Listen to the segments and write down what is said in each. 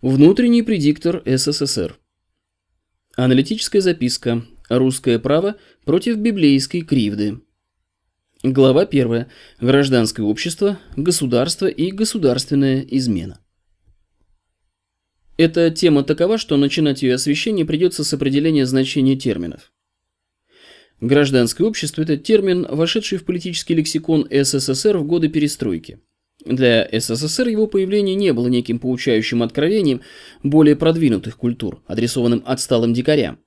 Внутренний предиктор СССР. Аналитическая записка. Русское право против библейской кривды. Глава 1. Гражданское общество, государство и государственная измена. Эта тема такова, что начинать ее освещение придется с определения значения терминов. Гражданское общество – это термин, вошедший в политический лексикон СССР в годы перестройки – для СССР его появление не было неким поучающим откровением более продвинутых культур, адресованным отсталым дикарям.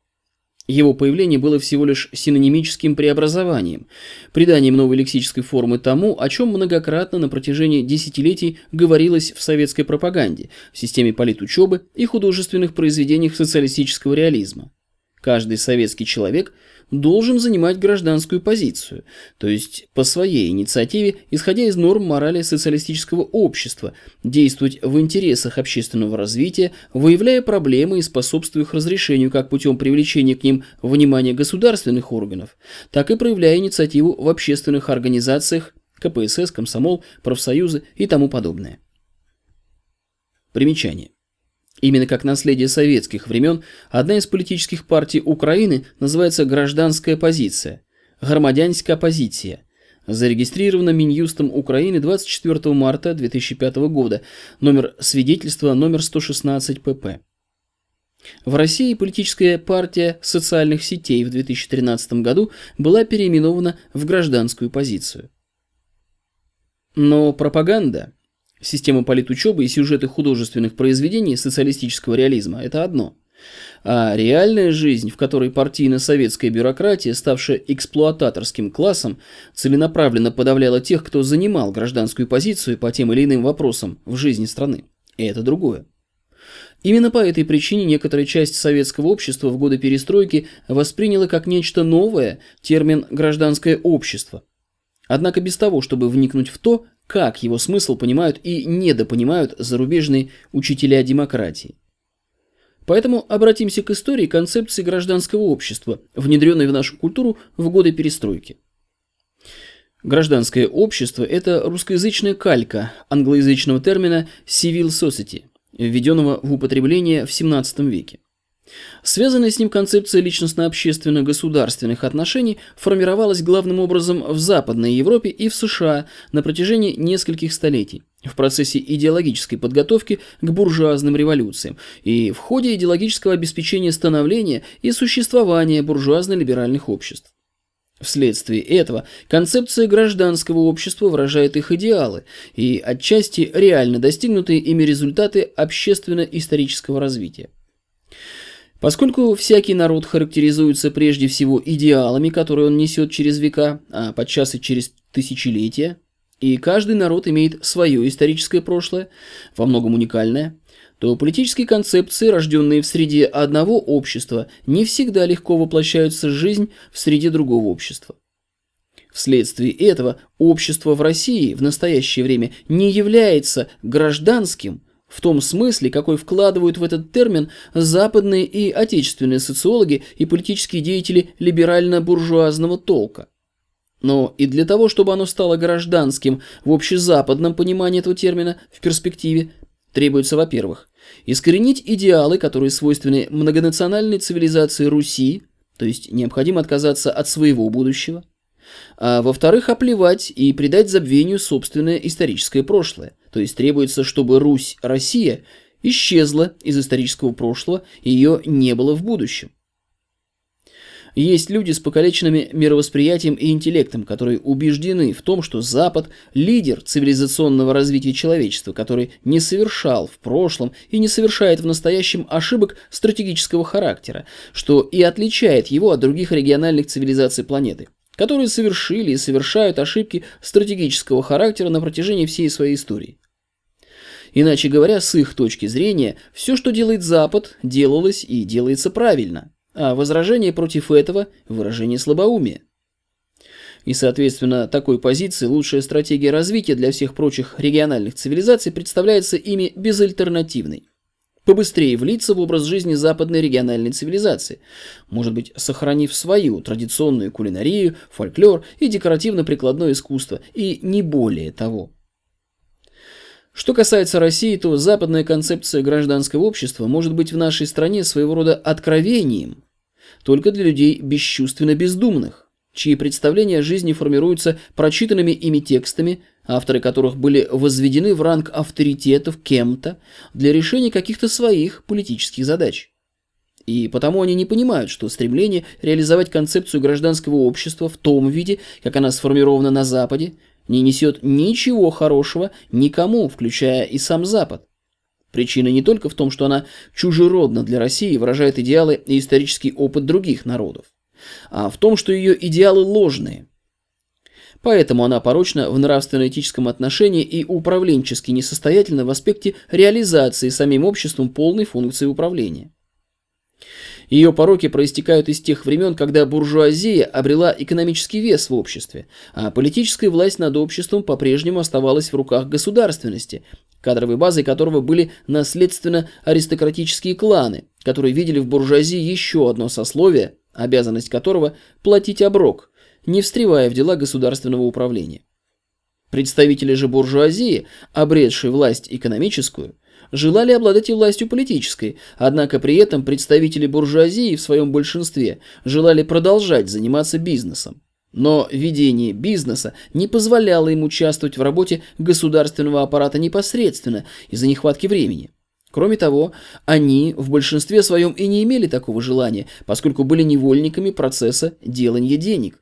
Его появление было всего лишь синонимическим преобразованием, приданием новой лексической формы тому, о чем многократно на протяжении десятилетий говорилось в советской пропаганде, в системе политучебы и художественных произведениях социалистического реализма. Каждый советский человек должен занимать гражданскую позицию, то есть по своей инициативе, исходя из норм морали социалистического общества, действовать в интересах общественного развития, выявляя проблемы и способствуя их разрешению как путем привлечения к ним внимания государственных органов, так и проявляя инициативу в общественных организациях КПСС, комсомол, профсоюзы и тому подобное. Примечание. Именно как наследие советских времен, одна из политических партий Украины называется «Гражданская позиция» – «Громадянская позиция», зарегистрирована Минюстом Украины 24 марта 2005 года, номер свидетельства номер 116 ПП. В России политическая партия социальных сетей в 2013 году была переименована в гражданскую позицию. Но пропаганда Система политучебы и сюжеты художественных произведений социалистического реализма – это одно. А реальная жизнь, в которой партийно-советская бюрократия, ставшая эксплуататорским классом, целенаправленно подавляла тех, кто занимал гражданскую позицию по тем или иным вопросам в жизни страны. И это другое. Именно по этой причине некоторая часть советского общества в годы перестройки восприняла как нечто новое термин «гражданское общество». Однако без того, чтобы вникнуть в то, как его смысл понимают и недопонимают зарубежные учителя демократии. Поэтому обратимся к истории концепции гражданского общества, внедренной в нашу культуру в годы перестройки. Гражданское общество – это русскоязычная калька англоязычного термина «civil society», введенного в употребление в XVII веке. Связанная с ним концепция личностно-общественно-государственных отношений формировалась главным образом в Западной Европе и в США на протяжении нескольких столетий в процессе идеологической подготовки к буржуазным революциям и в ходе идеологического обеспечения становления и существования буржуазно-либеральных обществ. Вследствие этого концепция гражданского общества выражает их идеалы и отчасти реально достигнутые ими результаты общественно-исторического развития. Поскольку всякий народ характеризуется прежде всего идеалами, которые он несет через века, а подчас и через тысячелетия, и каждый народ имеет свое историческое прошлое, во многом уникальное, то политические концепции, рожденные в среде одного общества, не всегда легко воплощаются в жизнь в среде другого общества. Вследствие этого общество в России в настоящее время не является гражданским – в том смысле, какой вкладывают в этот термин западные и отечественные социологи и политические деятели либерально-буржуазного толка. Но и для того, чтобы оно стало гражданским в общезападном понимании этого термина в перспективе, требуется, во-первых, искоренить идеалы, которые свойственны многонациональной цивилизации Руси, то есть необходимо отказаться от своего будущего, а во-вторых, оплевать и придать забвению собственное историческое прошлое. То есть требуется, чтобы Русь, Россия исчезла из исторического прошлого, ее не было в будущем. Есть люди с покалеченными мировосприятием и интеллектом, которые убеждены в том, что Запад – лидер цивилизационного развития человечества, который не совершал в прошлом и не совершает в настоящем ошибок стратегического характера, что и отличает его от других региональных цивилизаций планеты – которые совершили и совершают ошибки стратегического характера на протяжении всей своей истории. Иначе говоря, с их точки зрения, все, что делает Запад, делалось и делается правильно, а возражение против этого – выражение слабоумия. И, соответственно, такой позиции лучшая стратегия развития для всех прочих региональных цивилизаций представляется ими безальтернативной побыстрее влиться в образ жизни западной региональной цивилизации, может быть, сохранив свою традиционную кулинарию, фольклор и декоративно-прикладное искусство, и не более того. Что касается России, то западная концепция гражданского общества может быть в нашей стране своего рода откровением только для людей бесчувственно бездумных, чьи представления о жизни формируются прочитанными ими текстами, авторы которых были возведены в ранг авторитетов кем-то для решения каких-то своих политических задач. И потому они не понимают, что стремление реализовать концепцию гражданского общества в том виде, как она сформирована на Западе, не несет ничего хорошего никому, включая и сам Запад. Причина не только в том, что она чужеродна для России и выражает идеалы и исторический опыт других народов, а в том, что ее идеалы ложные. Поэтому она порочна в нравственно-этическом отношении и управленчески несостоятельна в аспекте реализации самим обществом полной функции управления. Ее пороки проистекают из тех времен, когда буржуазия обрела экономический вес в обществе, а политическая власть над обществом по-прежнему оставалась в руках государственности, кадровой базой которого были наследственно-аристократические кланы, которые видели в буржуазии еще одно сословие, обязанность которого – платить оброк, не встревая в дела государственного управления. Представители же буржуазии, обретшие власть экономическую, желали обладать и властью политической, однако при этом представители буржуазии в своем большинстве желали продолжать заниматься бизнесом. Но ведение бизнеса не позволяло им участвовать в работе государственного аппарата непосредственно из-за нехватки времени. Кроме того, они в большинстве своем и не имели такого желания, поскольку были невольниками процесса делания денег.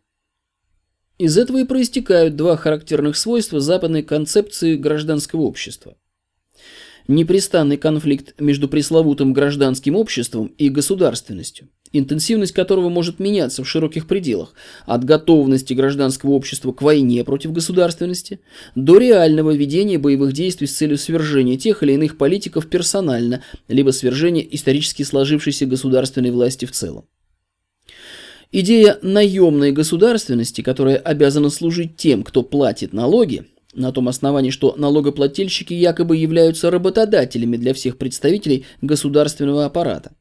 Из этого и проистекают два характерных свойства западной концепции гражданского общества непрестанный конфликт между пресловутым гражданским обществом и государственностью, интенсивность которого может меняться в широких пределах, от готовности гражданского общества к войне против государственности до реального ведения боевых действий с целью свержения тех или иных политиков персонально, либо свержения исторически сложившейся государственной власти в целом. Идея наемной государственности, которая обязана служить тем, кто платит налоги, на том основании, что налогоплательщики якобы являются работодателями для всех представителей государственного аппарата.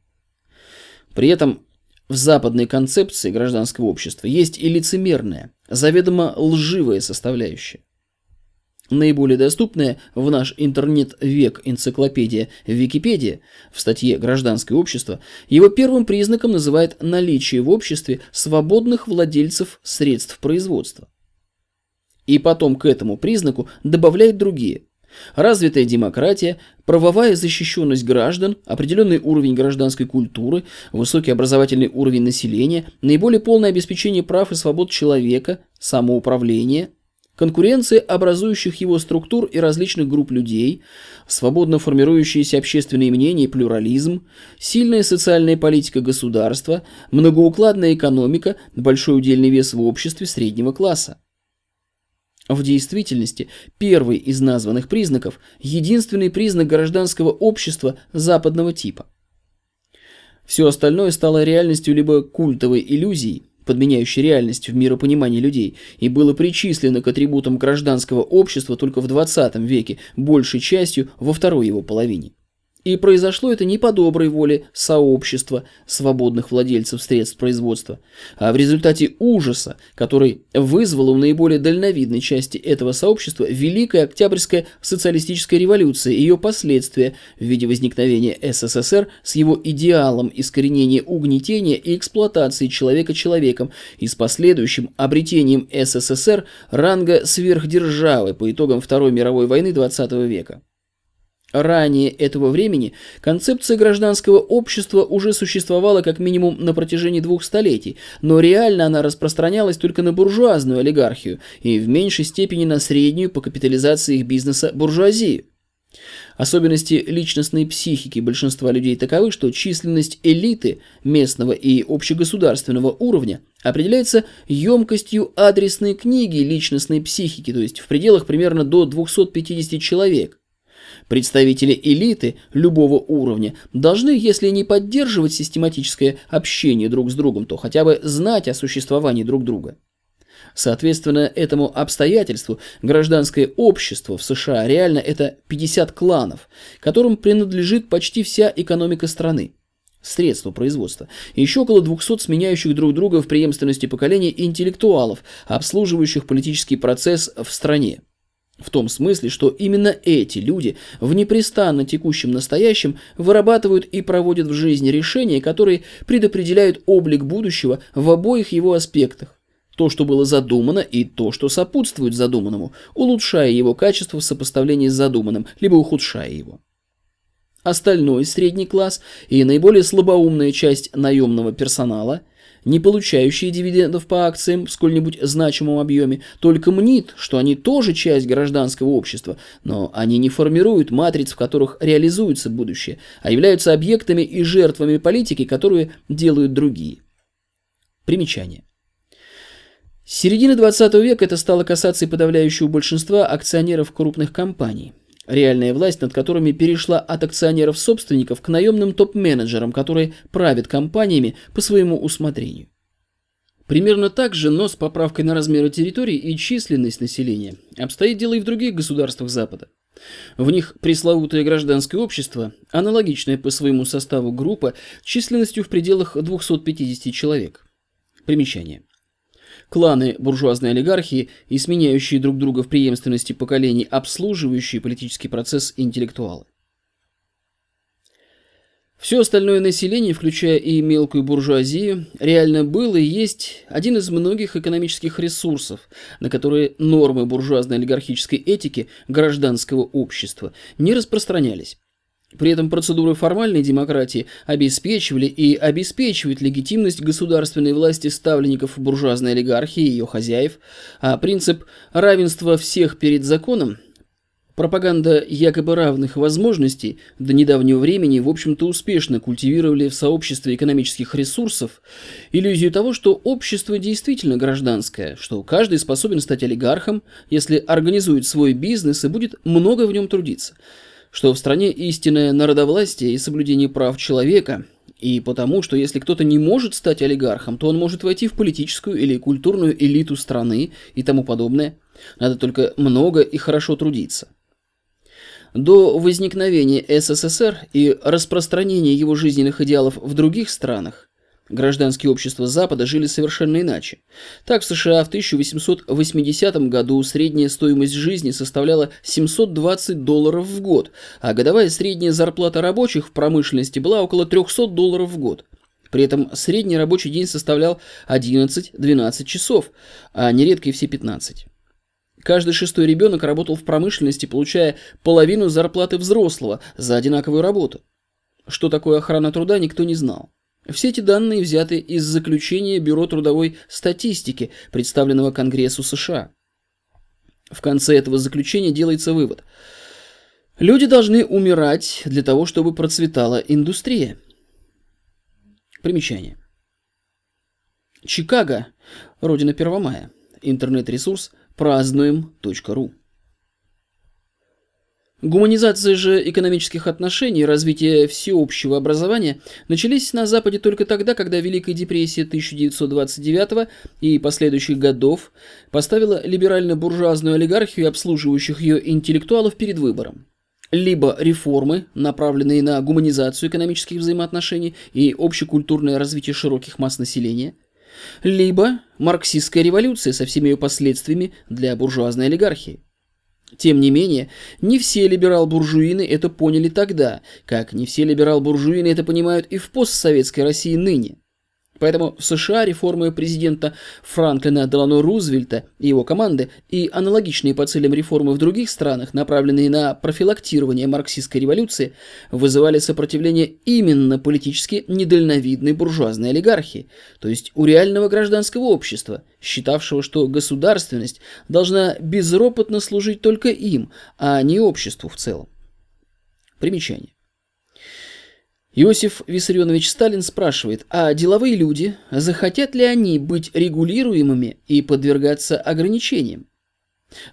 При этом в западной концепции гражданского общества есть и лицемерная, заведомо лживая составляющая. Наиболее доступная в наш интернет-век энциклопедия Википедия в статье «Гражданское общество» его первым признаком называет наличие в обществе свободных владельцев средств производства. И потом к этому признаку добавляет другие. Развитая демократия, правовая защищенность граждан, определенный уровень гражданской культуры, высокий образовательный уровень населения, наиболее полное обеспечение прав и свобод человека, самоуправление, конкуренция образующих его структур и различных групп людей, свободно формирующиеся общественные мнения и плюрализм, сильная социальная политика государства, многоукладная экономика, большой удельный вес в обществе среднего класса. В действительности, первый из названных признаков – единственный признак гражданского общества западного типа. Все остальное стало реальностью либо культовой иллюзией, подменяющей реальность в миропонимании людей, и было причислено к атрибутам гражданского общества только в 20 веке, большей частью во второй его половине. И произошло это не по доброй воле сообщества свободных владельцев средств производства, а в результате ужаса, который вызвала у наиболее дальновидной части этого сообщества Великая Октябрьская социалистическая революция и ее последствия в виде возникновения СССР с его идеалом искоренения угнетения и эксплуатации человека человеком и с последующим обретением СССР ранга сверхдержавы по итогам Второй мировой войны XX века. Ранее этого времени концепция гражданского общества уже существовала как минимум на протяжении двух столетий, но реально она распространялась только на буржуазную олигархию и в меньшей степени на среднюю по капитализации их бизнеса буржуазию. Особенности личностной психики большинства людей таковы, что численность элиты местного и общегосударственного уровня определяется емкостью адресной книги личностной психики, то есть в пределах примерно до 250 человек. Представители элиты любого уровня должны, если не поддерживать систематическое общение друг с другом, то хотя бы знать о существовании друг друга. Соответственно, этому обстоятельству гражданское общество в США реально это 50 кланов, которым принадлежит почти вся экономика страны средства производства, еще около 200 сменяющих друг друга в преемственности поколений интеллектуалов, обслуживающих политический процесс в стране. В том смысле, что именно эти люди в непрестанно текущем настоящем вырабатывают и проводят в жизни решения, которые предопределяют облик будущего в обоих его аспектах. То, что было задумано, и то, что сопутствует задуманному, улучшая его качество в сопоставлении с задуманным, либо ухудшая его. Остальной средний класс и наиболее слабоумная часть наемного персонала – не получающие дивидендов по акциям в сколь-нибудь значимом объеме, только мнит, что они тоже часть гражданского общества, но они не формируют матриц, в которых реализуется будущее, а являются объектами и жертвами политики, которую делают другие. Примечание. С середины 20 века это стало касаться и подавляющего большинства акционеров крупных компаний реальная власть над которыми перешла от акционеров-собственников к наемным топ-менеджерам, которые правят компаниями по своему усмотрению. Примерно так же, но с поправкой на размеры территорий и численность населения, обстоит дело и в других государствах Запада. В них пресловутое гражданское общество, аналогичное по своему составу группа, численностью в пределах 250 человек. Примечание кланы буржуазной олигархии и сменяющие друг друга в преемственности поколений обслуживающие политический процесс интеллектуалы. Все остальное население, включая и мелкую буржуазию, реально было и есть один из многих экономических ресурсов, на которые нормы буржуазной олигархической этики гражданского общества не распространялись. При этом процедуры формальной демократии обеспечивали и обеспечивают легитимность государственной власти ставленников буржуазной олигархии и ее хозяев, а принцип равенства всех перед законом Пропаганда якобы равных возможностей до недавнего времени, в общем-то, успешно культивировали в сообществе экономических ресурсов иллюзию того, что общество действительно гражданское, что каждый способен стать олигархом, если организует свой бизнес и будет много в нем трудиться – что в стране истинное народовластие и соблюдение прав человека, и потому, что если кто-то не может стать олигархом, то он может войти в политическую или культурную элиту страны и тому подобное. Надо только много и хорошо трудиться. До возникновения СССР и распространения его жизненных идеалов в других странах Гражданские общества Запада жили совершенно иначе. Так, в США в 1880 году средняя стоимость жизни составляла 720 долларов в год, а годовая средняя зарплата рабочих в промышленности была около 300 долларов в год. При этом средний рабочий день составлял 11-12 часов, а нередко и все 15. Каждый шестой ребенок работал в промышленности, получая половину зарплаты взрослого за одинаковую работу. Что такое охрана труда, никто не знал. Все эти данные взяты из заключения Бюро трудовой статистики, представленного Конгрессу США. В конце этого заключения делается вывод. Люди должны умирать для того, чтобы процветала индустрия. Примечание. Чикаго, родина Первомая. Интернет-ресурс празднуем.ру Гуманизация же экономических отношений и развитие всеобщего образования начались на Западе только тогда, когда Великая депрессия 1929 и последующих годов поставила либерально-буржуазную олигархию и обслуживающих ее интеллектуалов перед выбором. Либо реформы, направленные на гуманизацию экономических взаимоотношений и общекультурное развитие широких масс населения, либо марксистская революция со всеми ее последствиями для буржуазной олигархии. Тем не менее, не все либерал-буржуины это поняли тогда, как не все либерал-буржуины это понимают и в постсоветской России ныне. Поэтому в США реформы президента Франклина Делано Рузвельта и его команды и аналогичные по целям реформы в других странах, направленные на профилактирование марксистской революции, вызывали сопротивление именно политически недальновидной буржуазной олигархии, то есть у реального гражданского общества, считавшего, что государственность должна безропотно служить только им, а не обществу в целом. Примечание. Иосиф Виссарионович Сталин спрашивает, а деловые люди, захотят ли они быть регулируемыми и подвергаться ограничениям?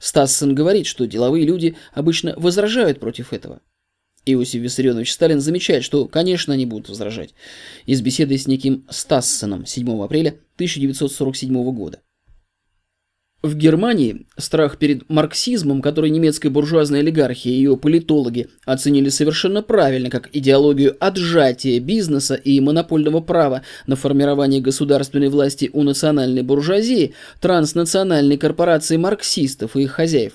Стассен говорит, что деловые люди обычно возражают против этого. Иосиф Виссарионович Сталин замечает, что, конечно, они будут возражать. Из беседы с неким Стассеном 7 апреля 1947 года. В Германии страх перед марксизмом, который немецкая буржуазная олигархия и ее политологи оценили совершенно правильно как идеологию отжатия бизнеса и монопольного права на формирование государственной власти у национальной буржуазии, транснациональной корпорации марксистов и их хозяев.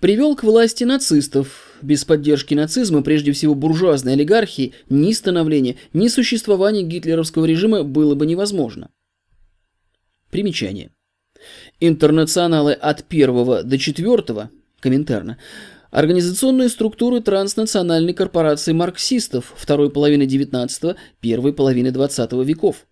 привел к власти нацистов. Без поддержки нацизма, прежде всего буржуазной олигархии, ни становления, ни существования гитлеровского режима было бы невозможно. Примечание. Интернационалы от первого до четвертого, комментарно, Организационные структуры транснациональной корпорации марксистов второй половины XIX – первой половины XX веков.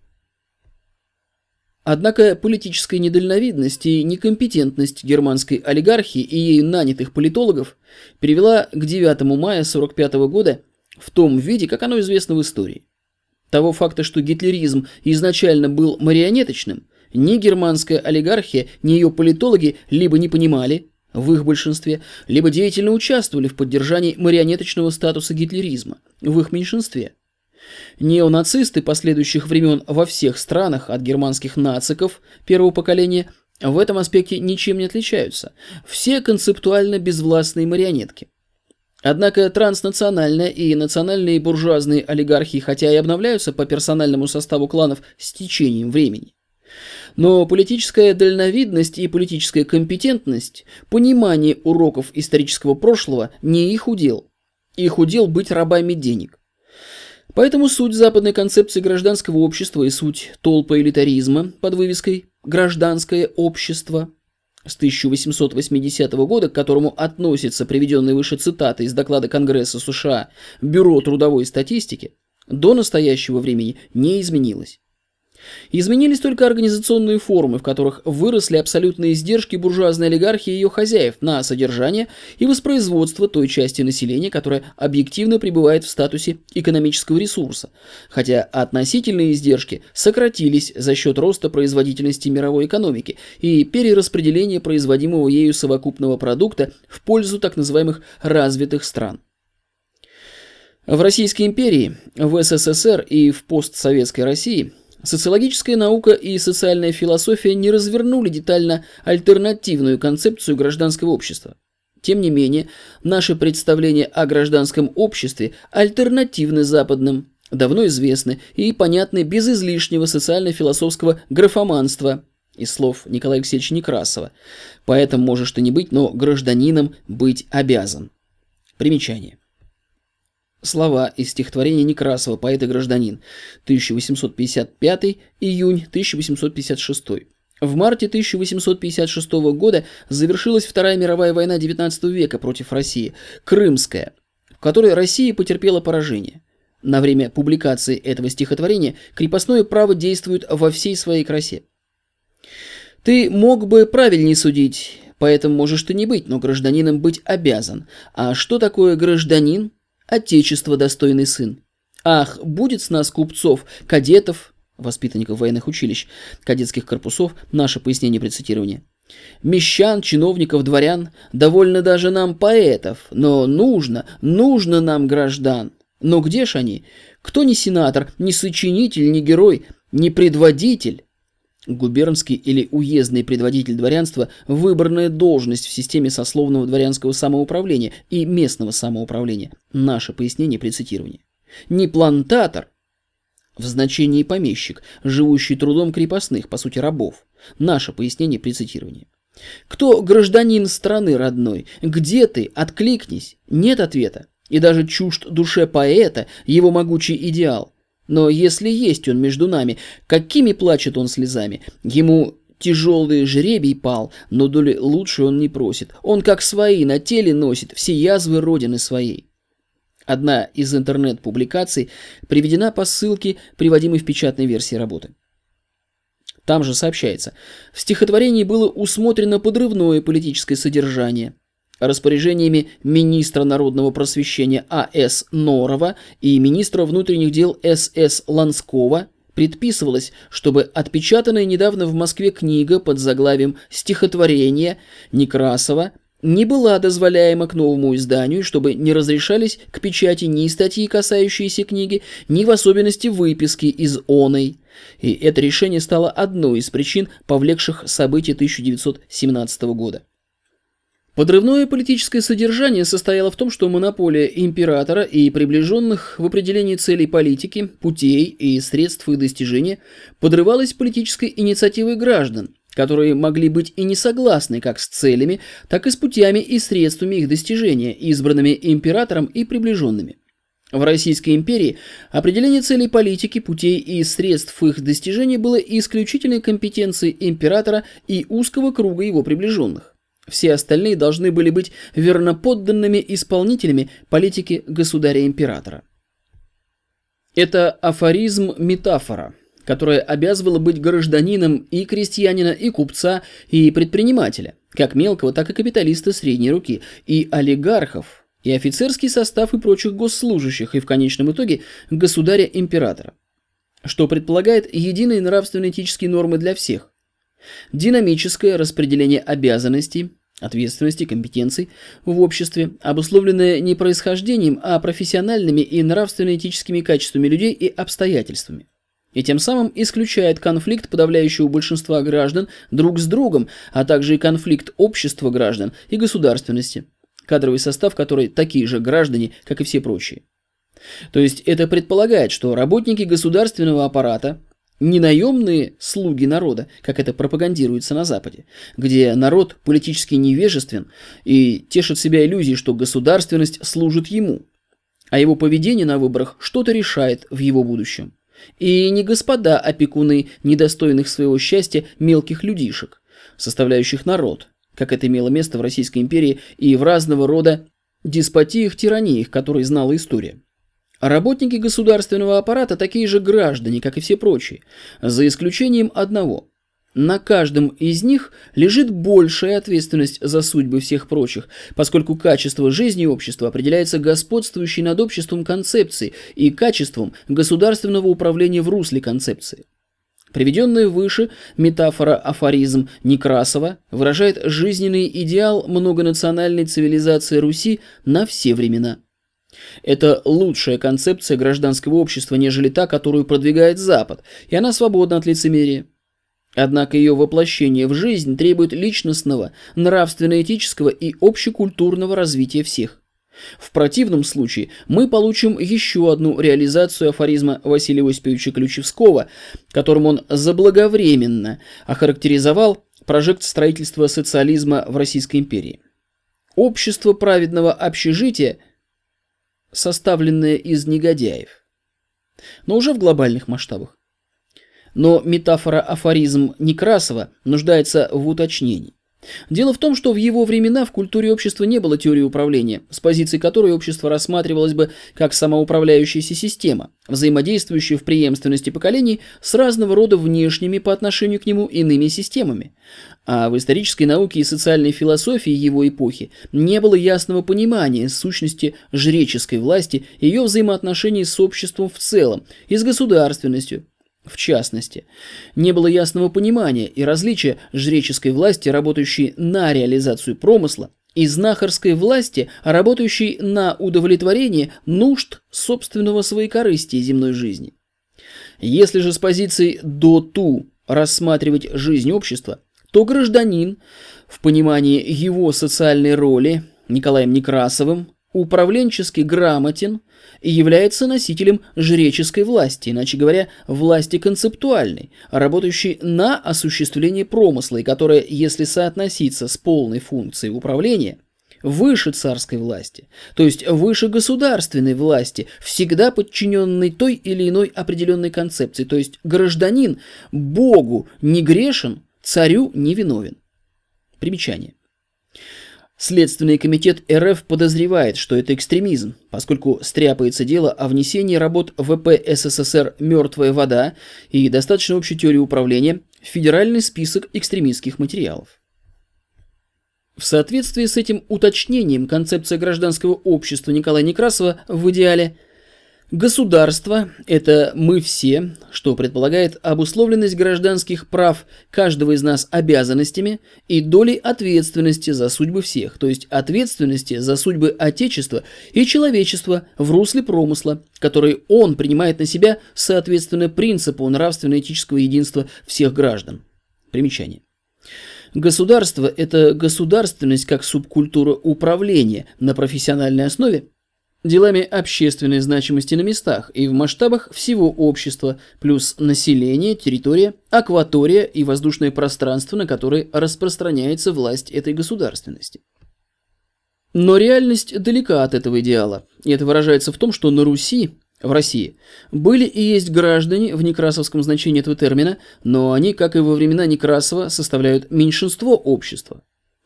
Однако политическая недальновидность и некомпетентность германской олигархии и ей нанятых политологов привела к 9 мая 1945 года в том виде, как оно известно в истории. Того факта, что гитлеризм изначально был марионеточным, ни германская олигархия, ни ее политологи либо не понимали, в их большинстве, либо деятельно участвовали в поддержании марионеточного статуса гитлеризма, в их меньшинстве. Неонацисты последующих времен во всех странах, от германских нациков первого поколения, в этом аспекте ничем не отличаются. Все концептуально безвластные марионетки. Однако транснациональная и национальные буржуазные олигархии хотя и обновляются по персональному составу кланов с течением времени, но политическая дальновидность и политическая компетентность, понимание уроков исторического прошлого не их удел. Их удел быть рабами денег. Поэтому суть западной концепции гражданского общества и суть толпа элитаризма под вывеской «гражданское общество» с 1880 года, к которому относятся приведенные выше цитаты из доклада Конгресса США Бюро трудовой статистики, до настоящего времени не изменилось. Изменились только организационные формы, в которых выросли абсолютные издержки буржуазной олигархии и ее хозяев на содержание и воспроизводство той части населения, которая объективно пребывает в статусе экономического ресурса, хотя относительные издержки сократились за счет роста производительности мировой экономики и перераспределения производимого ею совокупного продукта в пользу так называемых развитых стран. В Российской империи, в СССР и в постсоветской России – Социологическая наука и социальная философия не развернули детально альтернативную концепцию гражданского общества. Тем не менее, наши представления о гражданском обществе альтернативны западным, давно известны и понятны без излишнего социально-философского графоманства из слов Николая Алексеевича Некрасова. Поэтому можешь ты не быть, но гражданином быть обязан. Примечание. Слова из стихотворения Некрасова «Поэт и гражданин», 1855, июнь 1856. В марте 1856 года завершилась Вторая мировая война XIX века против России, Крымская, в которой Россия потерпела поражение. На время публикации этого стихотворения крепостное право действует во всей своей красе. Ты мог бы правильнее судить, поэтому можешь ты не быть, но гражданином быть обязан. А что такое гражданин? Отечество достойный сын. Ах, будет с нас купцов, кадетов, воспитанников военных училищ, кадетских корпусов, наше пояснение при цитировании. Мещан, чиновников, дворян, довольно даже нам поэтов, но нужно, нужно нам граждан. Но где ж они? Кто не сенатор, не сочинитель, не герой, не предводитель? Губернский или уездный предводитель дворянства – выборная должность в системе сословного дворянского самоуправления и местного самоуправления. Наше пояснение при цитировании. Не плантатор в значении помещик, живущий трудом крепостных, по сути рабов. Наше пояснение при цитировании. Кто гражданин страны родной? Где ты? Откликнись. Нет ответа. И даже чужд душе поэта его могучий идеал – но если есть он между нами, какими плачет он слезами? Ему тяжелый жребий пал, но доли лучше он не просит. Он как свои на теле носит все язвы родины своей. Одна из интернет-публикаций приведена по ссылке, приводимой в печатной версии работы. Там же сообщается, в стихотворении было усмотрено подрывное политическое содержание – распоряжениями министра народного просвещения А.С. Норова и министра внутренних дел С.С. Ланского предписывалось, чтобы отпечатанная недавно в Москве книга под заглавием «Стихотворение» Некрасова не была дозволяема к новому изданию, чтобы не разрешались к печати ни статьи, касающиеся книги, ни в особенности выписки из оной. И это решение стало одной из причин, повлекших события 1917 года. Подрывное политическое содержание состояло в том, что монополия императора и приближенных в определении целей политики, путей и средств их достижения подрывалась политической инициативой граждан, которые могли быть и не согласны как с целями, так и с путями и средствами их достижения, избранными императором и приближенными. В Российской империи определение целей политики, путей и средств их достижения было исключительной компетенцией императора и узкого круга его приближенных. Все остальные должны были быть верноподданными исполнителями политики государя-императора. Это афоризм-метафора, которая обязывала быть гражданином и крестьянина, и купца, и предпринимателя, как мелкого, так и капиталиста средней руки, и олигархов, и офицерский состав и прочих госслужащих, и в конечном итоге государя-императора, что предполагает единые нравственно-этические нормы для всех. Динамическое распределение обязанностей, ответственности, компетенций в обществе, обусловленное не происхождением, а профессиональными и нравственно-этическими качествами людей и обстоятельствами. И тем самым исключает конфликт подавляющего большинства граждан друг с другом, а также и конфликт общества граждан и государственности – кадровый состав которой такие же граждане, как и все прочие. То есть это предполагает, что работники государственного аппарата не наемные слуги народа, как это пропагандируется на Западе, где народ политически невежествен и тешит себя иллюзией, что государственность служит ему, а его поведение на выборах что-то решает в его будущем. И не господа опекуны недостойных своего счастья мелких людишек, составляющих народ, как это имело место в Российской империи и в разного рода деспотиях, тираниях, которые знала история. Работники государственного аппарата такие же граждане, как и все прочие, за исключением одного. На каждом из них лежит большая ответственность за судьбы всех прочих, поскольку качество жизни общества определяется господствующей над обществом концепцией и качеством государственного управления в русле концепции. Приведенная выше метафора-афоризм Некрасова выражает жизненный идеал многонациональной цивилизации Руси на все времена. Это лучшая концепция гражданского общества, нежели та, которую продвигает Запад, и она свободна от лицемерия. Однако ее воплощение в жизнь требует личностного, нравственно-этического и общекультурного развития всех. В противном случае мы получим еще одну реализацию афоризма Василия Осиповича Ключевского, которым он заблаговременно охарактеризовал прожект строительства социализма в Российской империи. Общество праведного общежития, составленное из негодяев, но уже в глобальных масштабах. Но метафора афоризм Некрасова нуждается в уточнении. Дело в том, что в его времена в культуре общества не было теории управления, с позиции которой общество рассматривалось бы как самоуправляющаяся система, взаимодействующая в преемственности поколений с разного рода внешними по отношению к нему иными системами. А в исторической науке и социальной философии его эпохи не было ясного понимания сущности жреческой власти и ее взаимоотношений с обществом в целом и с государственностью, в частности, не было ясного понимания и различия жреческой власти, работающей на реализацию промысла, и знахарской власти, работающей на удовлетворение нужд собственного своекорыстия земной жизни. Если же с позиции «до ту» рассматривать жизнь общества, то гражданин в понимании его социальной роли Николаем Некрасовым управленчески грамотен и является носителем жреческой власти, иначе говоря, власти концептуальной, работающей на осуществление промысла, и которая, если соотноситься с полной функцией управления, выше царской власти, то есть выше государственной власти, всегда подчиненной той или иной определенной концепции, то есть гражданин Богу не грешен, царю не виновен. Примечание. Следственный комитет РФ подозревает, что это экстремизм, поскольку стряпается дело о внесении работ ВП СССР «Мертвая вода» и достаточно общей теории управления в федеральный список экстремистских материалов. В соответствии с этим уточнением концепция гражданского общества Николая Некрасова в идеале – Государство – это мы все, что предполагает обусловленность гражданских прав каждого из нас обязанностями и долей ответственности за судьбы всех, то есть ответственности за судьбы Отечества и человечества в русле промысла, который он принимает на себя соответственно принципу нравственно-этического единства всех граждан. Примечание. Государство – это государственность как субкультура управления на профессиональной основе, делами общественной значимости на местах и в масштабах всего общества, плюс население, территория, акватория и воздушное пространство, на которое распространяется власть этой государственности. Но реальность далека от этого идеала, и это выражается в том, что на Руси, в России, были и есть граждане в некрасовском значении этого термина, но они, как и во времена Некрасова, составляют меньшинство общества,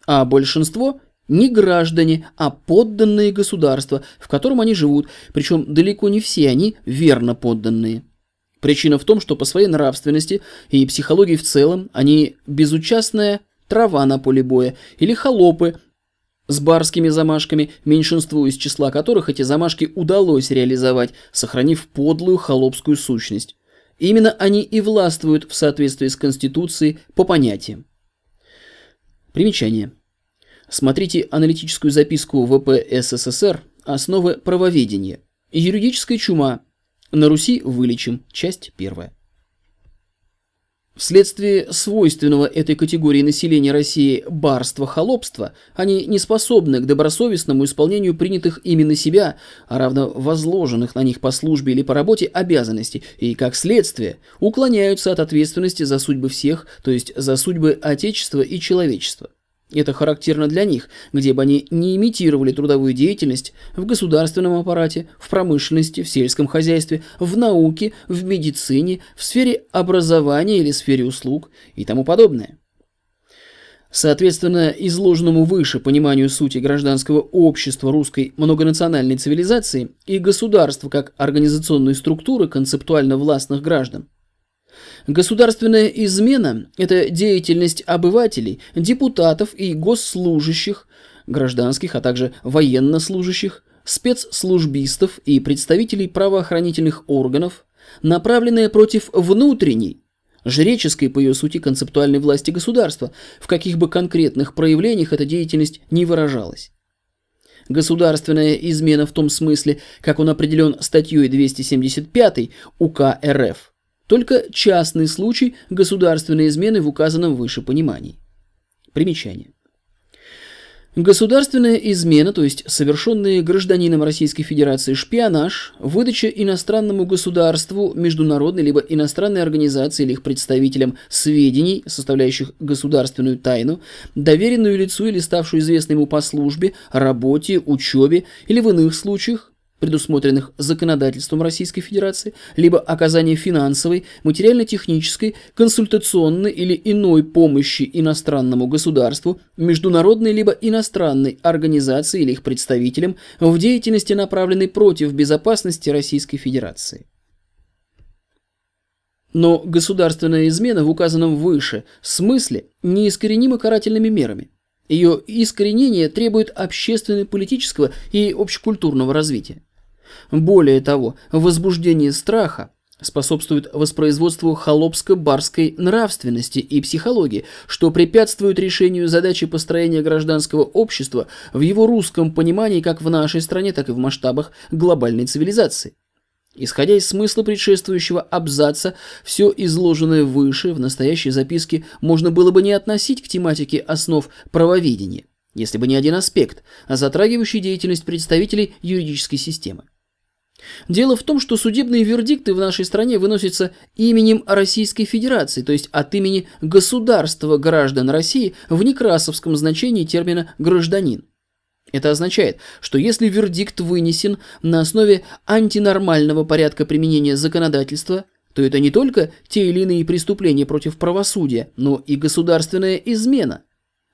а большинство – не граждане, а подданные государства, в котором они живут, причем далеко не все они верно подданные. Причина в том, что по своей нравственности и психологии в целом они безучастная трава на поле боя или холопы с барскими замашками, меньшинству из числа которых эти замашки удалось реализовать, сохранив подлую холопскую сущность. Именно они и властвуют в соответствии с Конституцией по понятиям. Примечание. Смотрите аналитическую записку ВП СССР «Основы правоведения». Юридическая чума. На Руси вылечим. Часть первая. Вследствие свойственного этой категории населения России барства-холопства, они не способны к добросовестному исполнению принятых ими на себя, а равно возложенных на них по службе или по работе обязанностей, и, как следствие, уклоняются от ответственности за судьбы всех, то есть за судьбы Отечества и человечества. Это характерно для них, где бы они не имитировали трудовую деятельность в государственном аппарате, в промышленности, в сельском хозяйстве, в науке, в медицине, в сфере образования или сфере услуг и тому подобное. Соответственно, изложенному выше пониманию сути гражданского общества русской многонациональной цивилизации и государства как организационной структуры концептуально властных граждан, Государственная измена – это деятельность обывателей, депутатов и госслужащих, гражданских, а также военнослужащих, спецслужбистов и представителей правоохранительных органов, направленная против внутренней, жреческой по ее сути концептуальной власти государства, в каких бы конкретных проявлениях эта деятельность не выражалась. Государственная измена в том смысле, как он определен статьей 275 УК РФ – только частный случай государственной измены в указанном выше понимании. Примечание. Государственная измена, то есть совершенный гражданином Российской Федерации шпионаж, выдача иностранному государству, международной либо иностранной организации или их представителям сведений, составляющих государственную тайну, доверенную лицу или ставшую известной ему по службе, работе, учебе или в иных случаях, предусмотренных законодательством Российской Федерации, либо оказание финансовой, материально-технической, консультационной или иной помощи иностранному государству, международной либо иностранной организации или их представителям в деятельности, направленной против безопасности Российской Федерации. Но государственная измена в указанном выше смысле неискоренима карательными мерами. Ее искоренение требует общественно-политического и общекультурного развития. Более того, возбуждение страха способствует воспроизводству холопско-барской нравственности и психологии, что препятствует решению задачи построения гражданского общества в его русском понимании как в нашей стране, так и в масштабах глобальной цивилизации. Исходя из смысла предшествующего абзаца, все изложенное выше в настоящей записке можно было бы не относить к тематике основ правоведения, если бы не один аспект, затрагивающий деятельность представителей юридической системы. Дело в том, что судебные вердикты в нашей стране выносятся именем Российской Федерации, то есть от имени государства граждан России в некрасовском значении термина «гражданин». Это означает, что если вердикт вынесен на основе антинормального порядка применения законодательства, то это не только те или иные преступления против правосудия, но и государственная измена.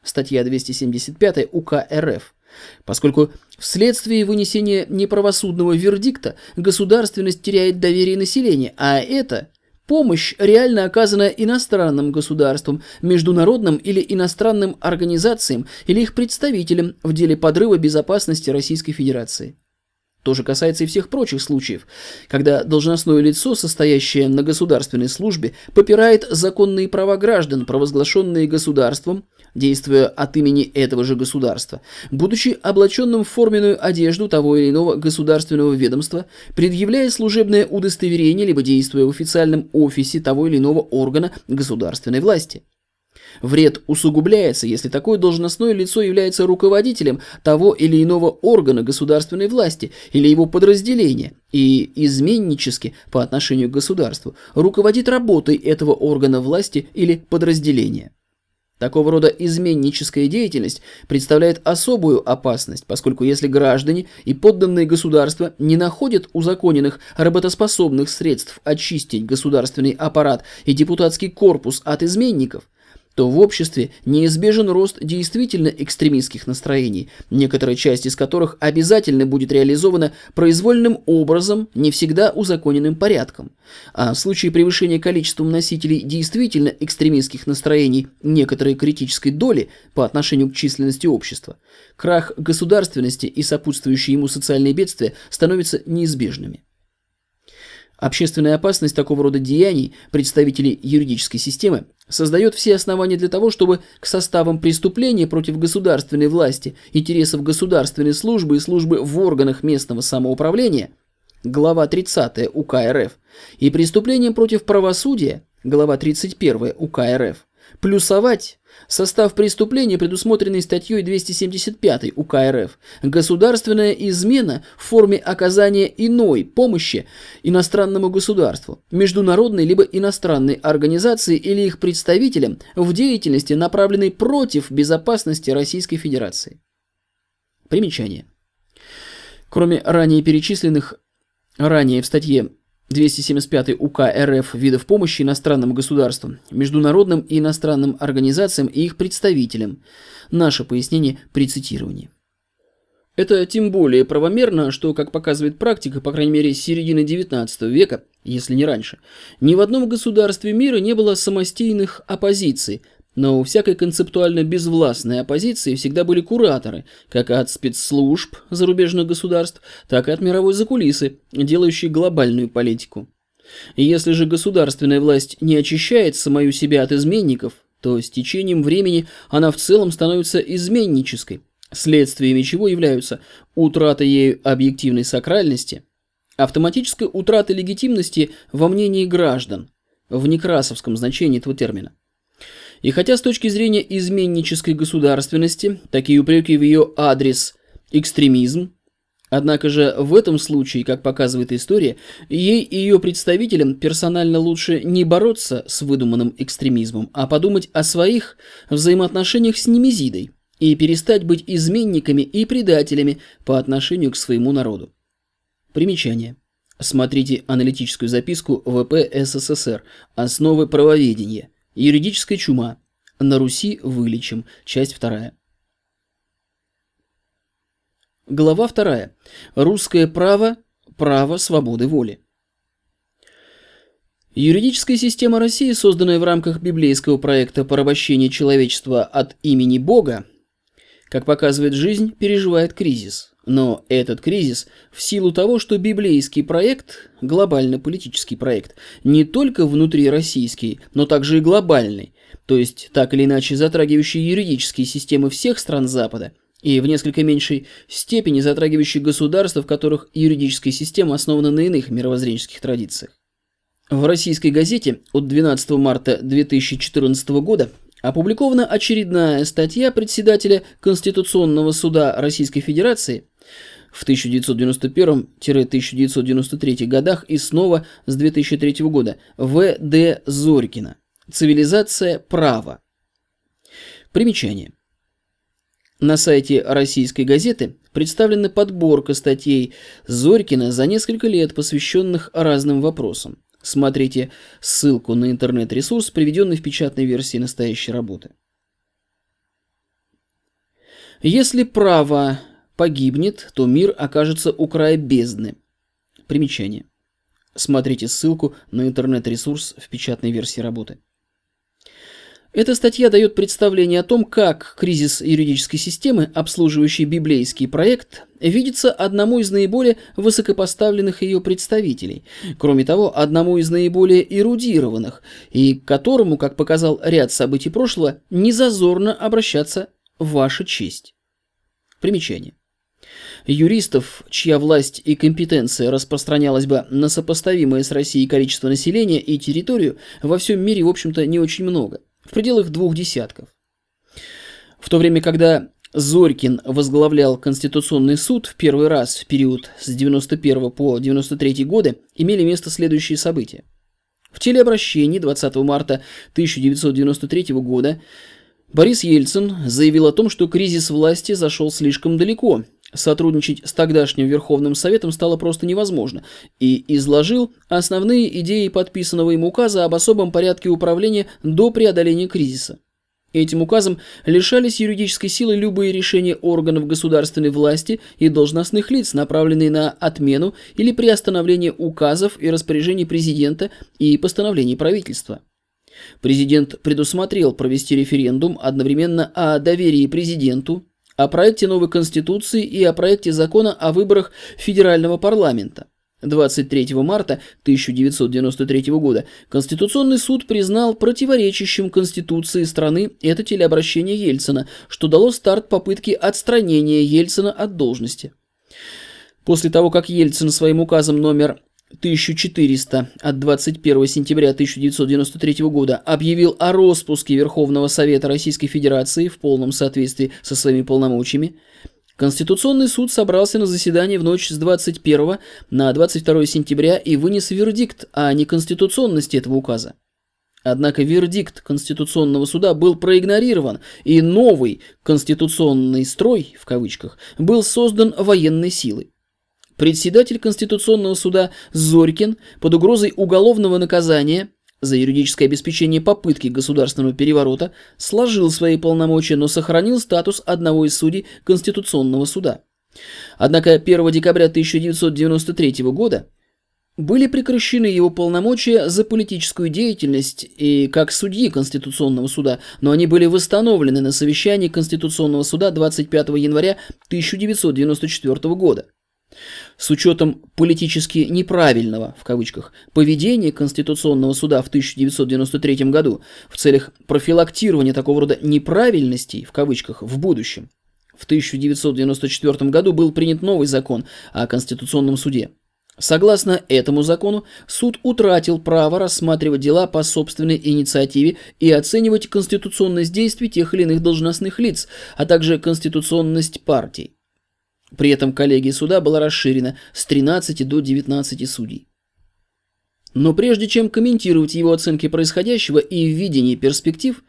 Статья 275 УК РФ. Поскольку вследствие вынесения неправосудного вердикта государственность теряет доверие населения, а это помощь, реально оказанная иностранным государствам, международным или иностранным организациям или их представителям в деле подрыва безопасности Российской Федерации. То же касается и всех прочих случаев, когда должностное лицо, состоящее на государственной службе, попирает законные права граждан, провозглашенные государством, действуя от имени этого же государства, будучи облаченным в форменную одежду того или иного государственного ведомства, предъявляя служебное удостоверение, либо действуя в официальном офисе того или иного органа государственной власти. Вред усугубляется, если такое должностное лицо является руководителем того или иного органа государственной власти или его подразделения и изменнически по отношению к государству руководит работой этого органа власти или подразделения. Такого рода изменническая деятельность представляет особую опасность, поскольку если граждане и подданные государства не находят узаконенных работоспособных средств очистить государственный аппарат и депутатский корпус от изменников – то в обществе неизбежен рост действительно экстремистских настроений, некоторая часть из которых обязательно будет реализована произвольным образом, не всегда узаконенным порядком. А в случае превышения количеством носителей действительно экстремистских настроений некоторой критической доли по отношению к численности общества, крах государственности и сопутствующие ему социальные бедствия становятся неизбежными. Общественная опасность такого рода деяний представителей юридической системы создает все основания для того, чтобы к составам преступления против государственной власти, интересов государственной службы и службы в органах местного самоуправления, глава 30 УК РФ, и преступлениям против правосудия, глава 31 УК РФ, плюсовать Состав преступления, предусмотренный статьей 275 УК РФ, государственная измена в форме оказания иной помощи иностранному государству, международной либо иностранной организации или их представителям в деятельности, направленной против безопасности Российской Федерации. Примечание. Кроме ранее перечисленных ранее в статье 275 УК РФ видов помощи иностранным государствам, международным и иностранным организациям и их представителям. Наше пояснение при цитировании. Это тем более правомерно, что, как показывает практика, по крайней мере, с середины XIX века, если не раньше, ни в одном государстве мира не было самостийных оппозиций – но у всякой концептуально безвластной оппозиции всегда были кураторы, как от спецслужб зарубежных государств, так и от мировой закулисы, делающие глобальную политику. Если же государственная власть не очищает самую себя от изменников, то с течением времени она в целом становится изменнической, следствиями чего являются утрата ею объективной сакральности, автоматическая утрата легитимности во мнении граждан, в некрасовском значении этого термина, и хотя с точки зрения изменнической государственности такие упреки в ее адрес экстремизм, однако же в этом случае, как показывает история, ей и ее представителям персонально лучше не бороться с выдуманным экстремизмом, а подумать о своих взаимоотношениях с Немезидой и перестать быть изменниками и предателями по отношению к своему народу. Примечание. Смотрите аналитическую записку ВП СССР «Основы правоведения», Юридическая чума. На Руси вылечим. Часть вторая. Глава вторая. Русское право. Право свободы воли. Юридическая система России, созданная в рамках библейского проекта порабощения человечества от имени Бога, как показывает жизнь, переживает кризис. Но этот кризис в силу того, что библейский проект, глобально-политический проект, не только внутри российский, но также и глобальный, то есть так или иначе затрагивающий юридические системы всех стран Запада, и в несколько меньшей степени затрагивающий государства, в которых юридическая система основана на иных мировоззренческих традициях. В российской газете от 12 марта 2014 года опубликована очередная статья председателя Конституционного суда Российской Федерации в 1991-1993 годах и снова с 2003 года В. Д. Зорькина. Цивилизация права. Примечание. На сайте российской газеты представлена подборка статей Зорькина за несколько лет, посвященных разным вопросам. Смотрите ссылку на интернет-ресурс, приведенный в печатной версии настоящей работы. Если право погибнет, то мир окажется у края бездны. Примечание. Смотрите ссылку на интернет-ресурс в печатной версии работы. Эта статья дает представление о том, как кризис юридической системы, обслуживающий библейский проект, видится одному из наиболее высокопоставленных ее представителей, кроме того, одному из наиболее эрудированных, и к которому, как показал ряд событий прошлого, незазорно обращаться ваша честь. Примечание. Юристов, чья власть и компетенция распространялась бы на сопоставимое с Россией количество населения и территорию, во всем мире, в общем-то, не очень много. в пределах двух десятков. В то время, когда Зорькин возглавлял Конституционный суд в первый раз в период с 91 по 93 годы, имели место следующие события. В телеобращении 20 марта 1993 года Борис Ельцин заявил о том, что кризис власти зашел слишком далеко, сотрудничать с тогдашним Верховным Советом стало просто невозможно, и изложил основные идеи подписанного им указа об особом порядке управления до преодоления кризиса. Этим указом лишались юридической силы любые решения органов государственной власти и должностных лиц, направленные на отмену или приостановление указов и распоряжений президента и постановлений правительства. Президент предусмотрел провести референдум одновременно о доверии президенту, о проекте новой конституции и о проекте закона о выборах федерального парламента. 23 марта 1993 года Конституционный суд признал противоречащим Конституции страны это телеобращение Ельцина, что дало старт попытке отстранения Ельцина от должности. После того, как Ельцин своим указом номер 1400 от 21 сентября 1993 года объявил о распуске Верховного Совета Российской Федерации в полном соответствии со своими полномочиями, Конституционный суд собрался на заседание в ночь с 21 на 22 сентября и вынес вердикт о неконституционности этого указа. Однако вердикт Конституционного суда был проигнорирован, и новый «конституционный строй» в кавычках был создан военной силой. Председатель Конституционного суда Зорькин под угрозой уголовного наказания за юридическое обеспечение попытки государственного переворота сложил свои полномочия, но сохранил статус одного из судей Конституционного суда. Однако 1 декабря 1993 года были прекращены его полномочия за политическую деятельность и как судьи Конституционного суда, но они были восстановлены на совещании Конституционного суда 25 января 1994 года. С учетом политически неправильного, в кавычках, поведения Конституционного суда в 1993 году в целях профилактирования такого рода неправильностей, в кавычках, в будущем, в 1994 году был принят новый закон о Конституционном суде. Согласно этому закону, суд утратил право рассматривать дела по собственной инициативе и оценивать конституционность действий тех или иных должностных лиц, а также конституционность партий. При этом коллегия суда была расширена с 13 до 19 судей. Но прежде чем комментировать его оценки происходящего и видение перспектив,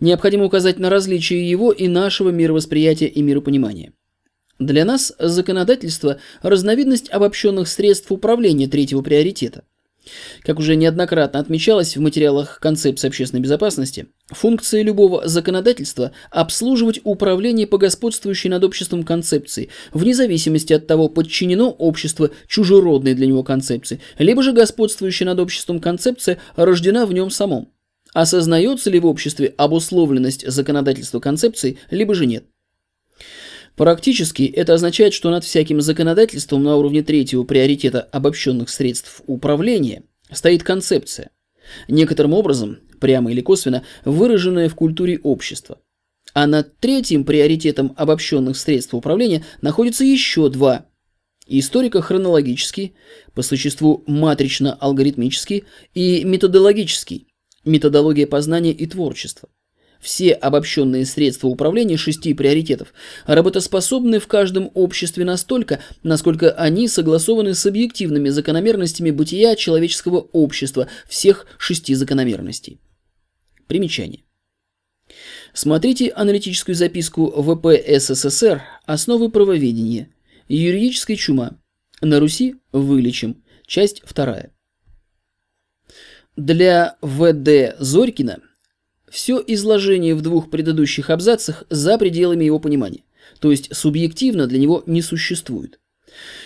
необходимо указать на различия его и нашего мировосприятия и миропонимания. Для нас законодательство – разновидность обобщенных средств управления третьего приоритета – как уже неоднократно отмечалось в материалах концепции общественной безопасности, функция любого законодательства – обслуживать управление по господствующей над обществом концепции, вне зависимости от того, подчинено общество чужеродной для него концепции, либо же господствующая над обществом концепция рождена в нем самом. Осознается ли в обществе обусловленность законодательства концепции, либо же нет. Практически это означает, что над всяким законодательством на уровне третьего приоритета обобщенных средств управления стоит концепция, некоторым образом, прямо или косвенно, выраженная в культуре общества. А над третьим приоритетом обобщенных средств управления находится еще два – историко-хронологический, по существу матрично-алгоритмический и методологический – методология познания и творчества. Все обобщенные средства управления шести приоритетов работоспособны в каждом обществе настолько, насколько они согласованы с объективными закономерностями бытия человеческого общества всех шести закономерностей. Примечание. Смотрите аналитическую записку ВП СССР «Основы правоведения. Юридическая чума. На Руси вылечим». Часть вторая. Для ВД Зорькина все изложение в двух предыдущих абзацах за пределами его понимания, то есть субъективно для него не существует.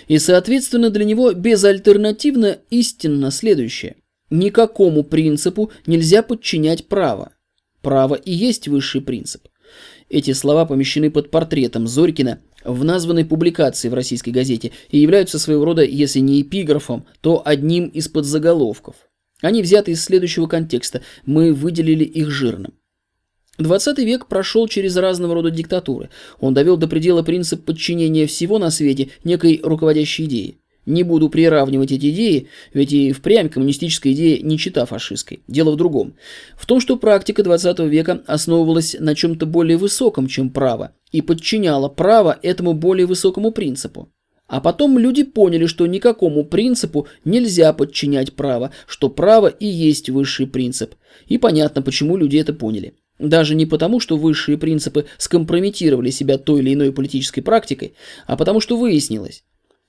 И, соответственно, для него безальтернативно истинно следующее. Никакому принципу нельзя подчинять право. Право и есть высший принцип. Эти слова помещены под портретом Зорькина в названной публикации в российской газете и являются своего рода, если не эпиграфом, то одним из подзаголовков – они взяты из следующего контекста, мы выделили их жирным. 20 век прошел через разного рода диктатуры. Он довел до предела принцип подчинения всего на свете некой руководящей идеи. Не буду приравнивать эти идеи, ведь и впрямь коммунистическая идея не чита фашистской. Дело в другом. В том, что практика 20 века основывалась на чем-то более высоком, чем право, и подчиняла право этому более высокому принципу. А потом люди поняли, что никакому принципу нельзя подчинять право, что право и есть высший принцип. И понятно, почему люди это поняли. Даже не потому, что высшие принципы скомпрометировали себя той или иной политической практикой, а потому что выяснилось,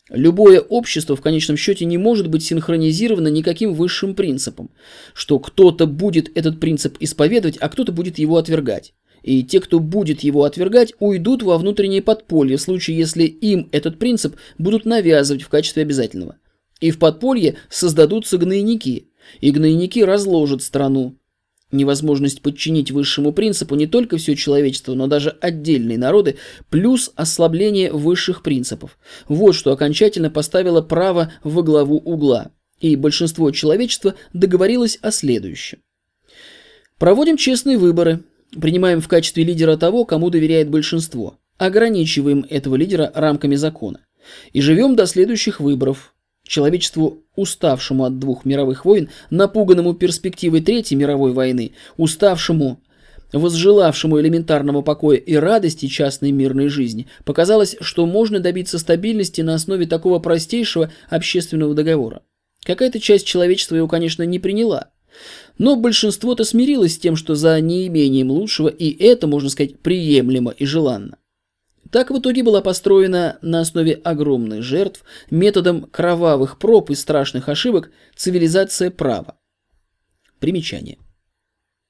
Любое общество в конечном счете не может быть синхронизировано никаким высшим принципом, что кто-то будет этот принцип исповедовать, а кто-то будет его отвергать. И те, кто будет его отвергать, уйдут во внутреннее подполье в случае, если им этот принцип будут навязывать в качестве обязательного. И в подполье создадутся гнойники, и гнойники разложат страну, невозможность подчинить высшему принципу не только все человечество, но даже отдельные народы, плюс ослабление высших принципов. Вот что окончательно поставило право во главу угла. И большинство человечества договорилось о следующем. Проводим честные выборы, принимаем в качестве лидера того, кому доверяет большинство, ограничиваем этого лидера рамками закона. И живем до следующих выборов, Человечеству, уставшему от двух мировых войн, напуганному перспективой Третьей мировой войны, уставшему, возжелавшему элементарного покоя и радости частной мирной жизни, показалось, что можно добиться стабильности на основе такого простейшего общественного договора. Какая-то часть человечества его, конечно, не приняла. Но большинство-то смирилось с тем, что за неимением лучшего и это, можно сказать, приемлемо и желанно. Так в итоге была построена на основе огромных жертв, методом кровавых проб и страшных ошибок цивилизация права. Примечание.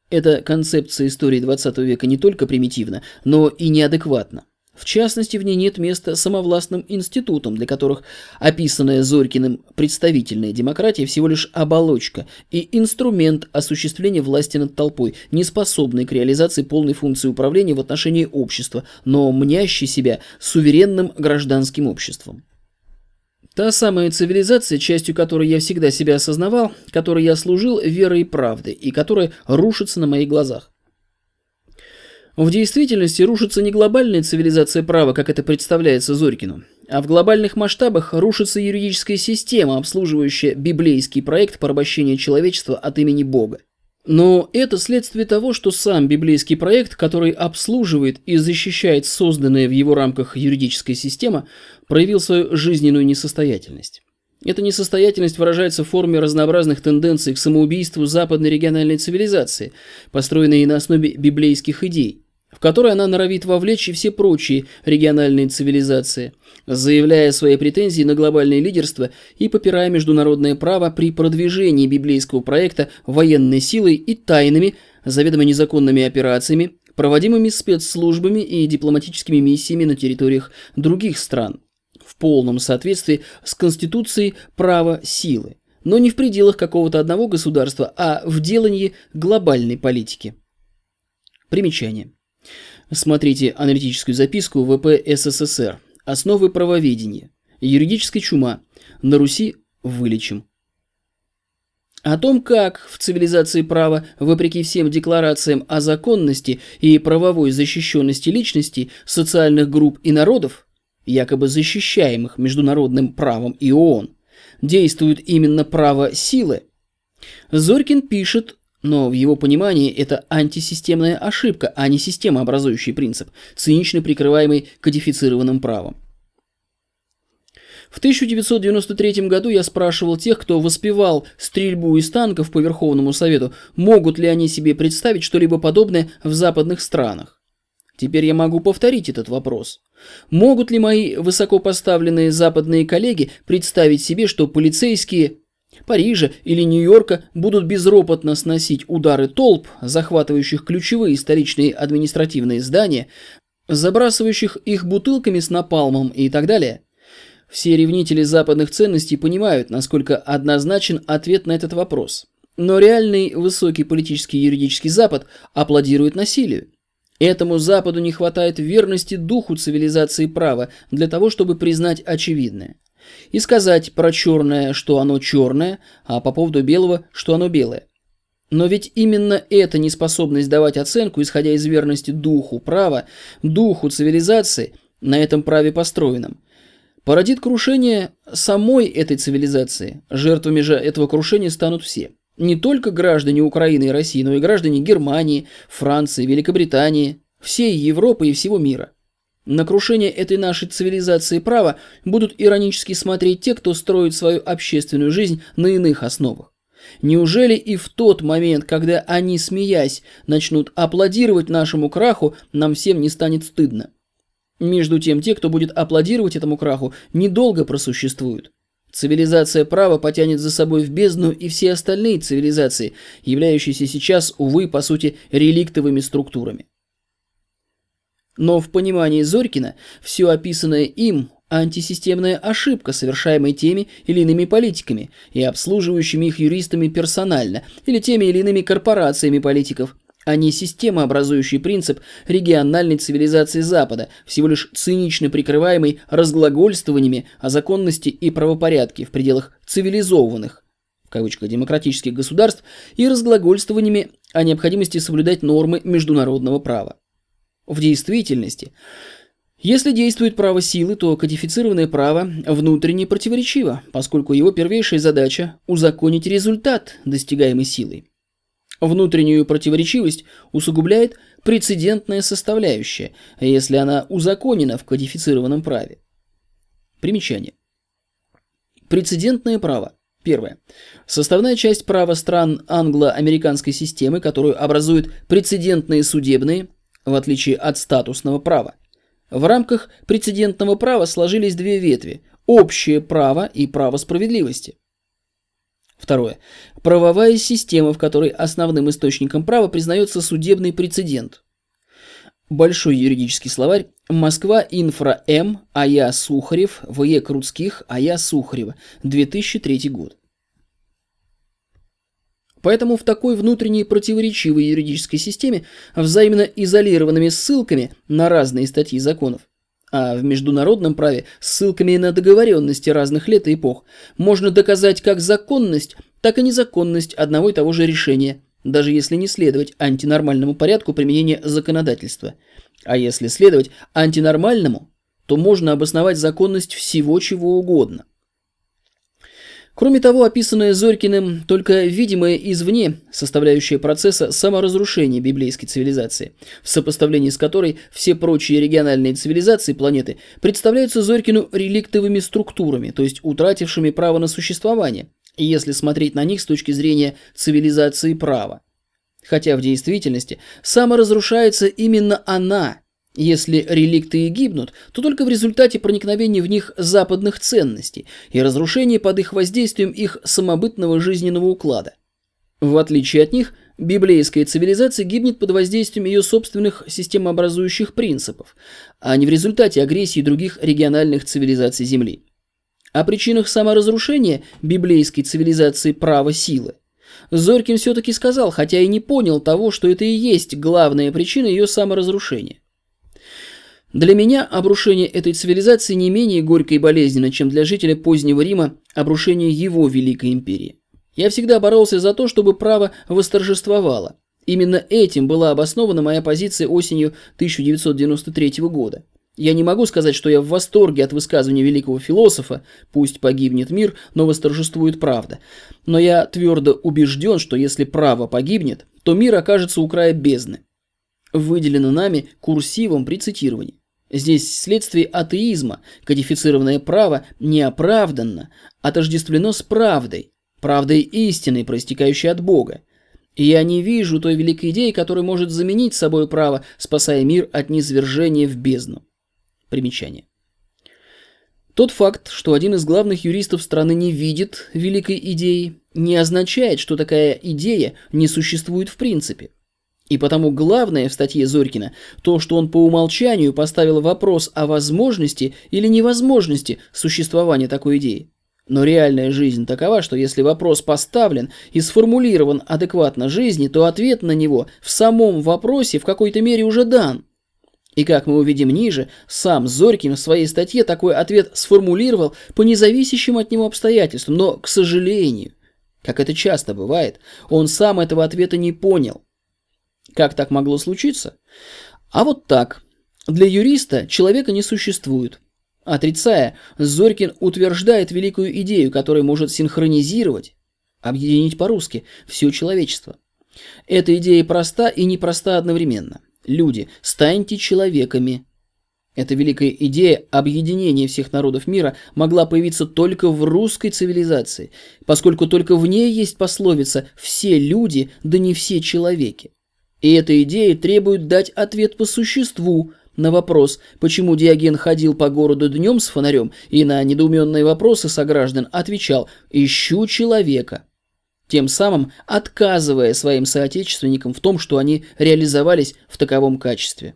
Эта концепция истории 20 века не только примитивна, но и неадекватна. В частности, в ней нет места самовластным институтам, для которых описанная Зорькиным представительная демократия всего лишь оболочка и инструмент осуществления власти над толпой, не способный к реализации полной функции управления в отношении общества, но мнящий себя суверенным гражданским обществом. Та самая цивилизация, частью которой я всегда себя осознавал, которой я служил верой и правдой, и которая рушится на моих глазах. В действительности рушится не глобальная цивилизация права, как это представляется Зорькину, а в глобальных масштабах рушится юридическая система, обслуживающая библейский проект порабощения человечества от имени Бога. Но это следствие того, что сам библейский проект, который обслуживает и защищает созданная в его рамках юридическая система, проявил свою жизненную несостоятельность. Эта несостоятельность выражается в форме разнообразных тенденций к самоубийству западной региональной цивилизации, построенной на основе библейских идей, в которой она норовит вовлечь и все прочие региональные цивилизации, заявляя свои претензии на глобальное лидерство и попирая международное право при продвижении библейского проекта военной силой и тайными, заведомо незаконными операциями, проводимыми спецслужбами и дипломатическими миссиями на территориях других стран, в полном соответствии с Конституцией права силы, но не в пределах какого-то одного государства, а в делании глобальной политики. Примечание. Смотрите аналитическую записку ВП СССР. Основы правоведения. Юридическая чума. На Руси вылечим. О том, как в цивилизации права, вопреки всем декларациям о законности и правовой защищенности личности, социальных групп и народов, якобы защищаемых международным правом и ООН, действует именно право силы, Зорькин пишет но в его понимании это антисистемная ошибка, а не системообразующий принцип, цинично прикрываемый кодифицированным правом. В 1993 году я спрашивал тех, кто воспевал стрельбу из танков по Верховному Совету, могут ли они себе представить что-либо подобное в западных странах. Теперь я могу повторить этот вопрос. Могут ли мои высокопоставленные западные коллеги представить себе, что полицейские Парижа или Нью-Йорка будут безропотно сносить удары толп, захватывающих ключевые столичные административные здания, забрасывающих их бутылками с напалмом и так далее. Все ревнители западных ценностей понимают, насколько однозначен ответ на этот вопрос. Но реальный высокий политический и юридический Запад аплодирует насилию. Этому Западу не хватает верности духу цивилизации права для того, чтобы признать очевидное и сказать про черное, что оно черное, а по поводу белого, что оно белое. Но ведь именно эта неспособность давать оценку, исходя из верности духу права, духу цивилизации, на этом праве построенном, породит крушение самой этой цивилизации. Жертвами же этого крушения станут все. Не только граждане Украины и России, но и граждане Германии, Франции, Великобритании, всей Европы и всего мира. На крушение этой нашей цивилизации права будут иронически смотреть те, кто строит свою общественную жизнь на иных основах. Неужели и в тот момент, когда они, смеясь, начнут аплодировать нашему краху, нам всем не станет стыдно? Между тем, те, кто будет аплодировать этому краху, недолго просуществуют. Цивилизация права потянет за собой в бездну и все остальные цивилизации, являющиеся сейчас, увы, по сути, реликтовыми структурами. Но в понимании Зорькина все описанное им – антисистемная ошибка, совершаемая теми или иными политиками и обслуживающими их юристами персонально, или теми или иными корпорациями политиков, а не системообразующий принцип региональной цивилизации Запада, всего лишь цинично прикрываемый разглагольствованиями о законности и правопорядке в пределах цивилизованных, в кавычках, демократических государств и разглагольствованиями о необходимости соблюдать нормы международного права. В действительности, если действует право силы, то кодифицированное право внутренне противоречиво, поскольку его первейшая задача – узаконить результат, достигаемый силой. Внутреннюю противоречивость усугубляет прецедентная составляющая, если она узаконена в кодифицированном праве. Примечание. Прецедентное право. Первое. Составная часть права стран англо-американской системы, которую образуют прецедентные судебные, в отличие от статусного права. В рамках прецедентного права сложились две ветви – общее право и право справедливости. Второе. Правовая система, в которой основным источником права признается судебный прецедент. Большой юридический словарь. Москва. Инфра М. А.Я. Сухарев. В.Е. Крутских. А.Я. Сухарева. 2003 год. Поэтому в такой внутренней противоречивой юридической системе взаимно изолированными ссылками на разные статьи законов, а в международном праве ссылками на договоренности разных лет и эпох, можно доказать как законность, так и незаконность одного и того же решения, даже если не следовать антинормальному порядку применения законодательства. А если следовать антинормальному, то можно обосновать законность всего чего угодно. Кроме того, описанное Зорькиным только видимое извне составляющая процесса саморазрушения библейской цивилизации, в сопоставлении с которой все прочие региональные цивилизации планеты представляются Зорькину реликтовыми структурами, то есть утратившими право на существование, если смотреть на них с точки зрения цивилизации права. Хотя в действительности саморазрушается именно она – если реликты и гибнут, то только в результате проникновения в них западных ценностей и разрушения под их воздействием их самобытного жизненного уклада. В отличие от них, библейская цивилизация гибнет под воздействием ее собственных системообразующих принципов, а не в результате агрессии других региональных цивилизаций Земли. О причинах саморазрушения библейской цивилизации права силы Зорькин все-таки сказал, хотя и не понял того, что это и есть главная причина ее саморазрушения. Для меня обрушение этой цивилизации не менее горько и болезненно, чем для жителя позднего Рима обрушение его великой империи. Я всегда боролся за то, чтобы право восторжествовало. Именно этим была обоснована моя позиция осенью 1993 года. Я не могу сказать, что я в восторге от высказывания великого философа «пусть погибнет мир, но восторжествует правда». Но я твердо убежден, что если право погибнет, то мир окажется у края бездны. Выделено нами курсивом при цитировании. Здесь следствие атеизма, кодифицированное право неоправданно, отождествлено с правдой, правдой истины, проистекающей от Бога. И я не вижу той великой идеи, которая может заменить собой право, спасая мир от низвержения в бездну. Примечание. Тот факт, что один из главных юристов страны не видит великой идеи, не означает, что такая идея не существует в принципе. И потому главное в статье Зорькина то, что он по умолчанию поставил вопрос о возможности или невозможности существования такой идеи. Но реальная жизнь такова, что если вопрос поставлен и сформулирован адекватно жизни, то ответ на него в самом вопросе в какой-то мере уже дан. И как мы увидим ниже, сам Зорькин в своей статье такой ответ сформулировал по независящим от него обстоятельствам, но, к сожалению, как это часто бывает, он сам этого ответа не понял. Как так могло случиться? А вот так. Для юриста человека не существует. Отрицая, Зорькин утверждает великую идею, которая может синхронизировать, объединить по-русски, все человечество. Эта идея проста и непроста одновременно. Люди, станьте человеками. Эта великая идея объединения всех народов мира могла появиться только в русской цивилизации, поскольку только в ней есть пословица «все люди, да не все человеки». И эта идея требует дать ответ по существу на вопрос, почему Диоген ходил по городу днем с фонарем, и на недоуменные вопросы сограждан отвечал «ищу человека» тем самым отказывая своим соотечественникам в том, что они реализовались в таковом качестве.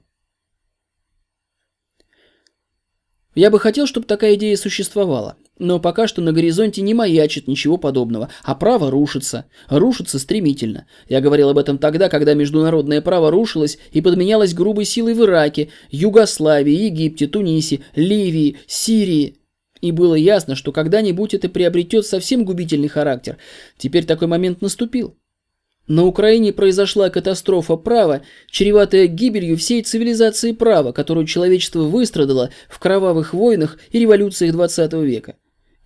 Я бы хотел, чтобы такая идея существовала, но пока что на горизонте не маячит ничего подобного, а право рушится, рушится стремительно. Я говорил об этом тогда, когда международное право рушилось и подменялось грубой силой в Ираке, Югославии, Египте, Тунисе, Ливии, Сирии. И было ясно, что когда-нибудь это приобретет совсем губительный характер. Теперь такой момент наступил. На Украине произошла катастрофа права, чреватая гибелью всей цивилизации права, которую человечество выстрадало в кровавых войнах и революциях 20 века.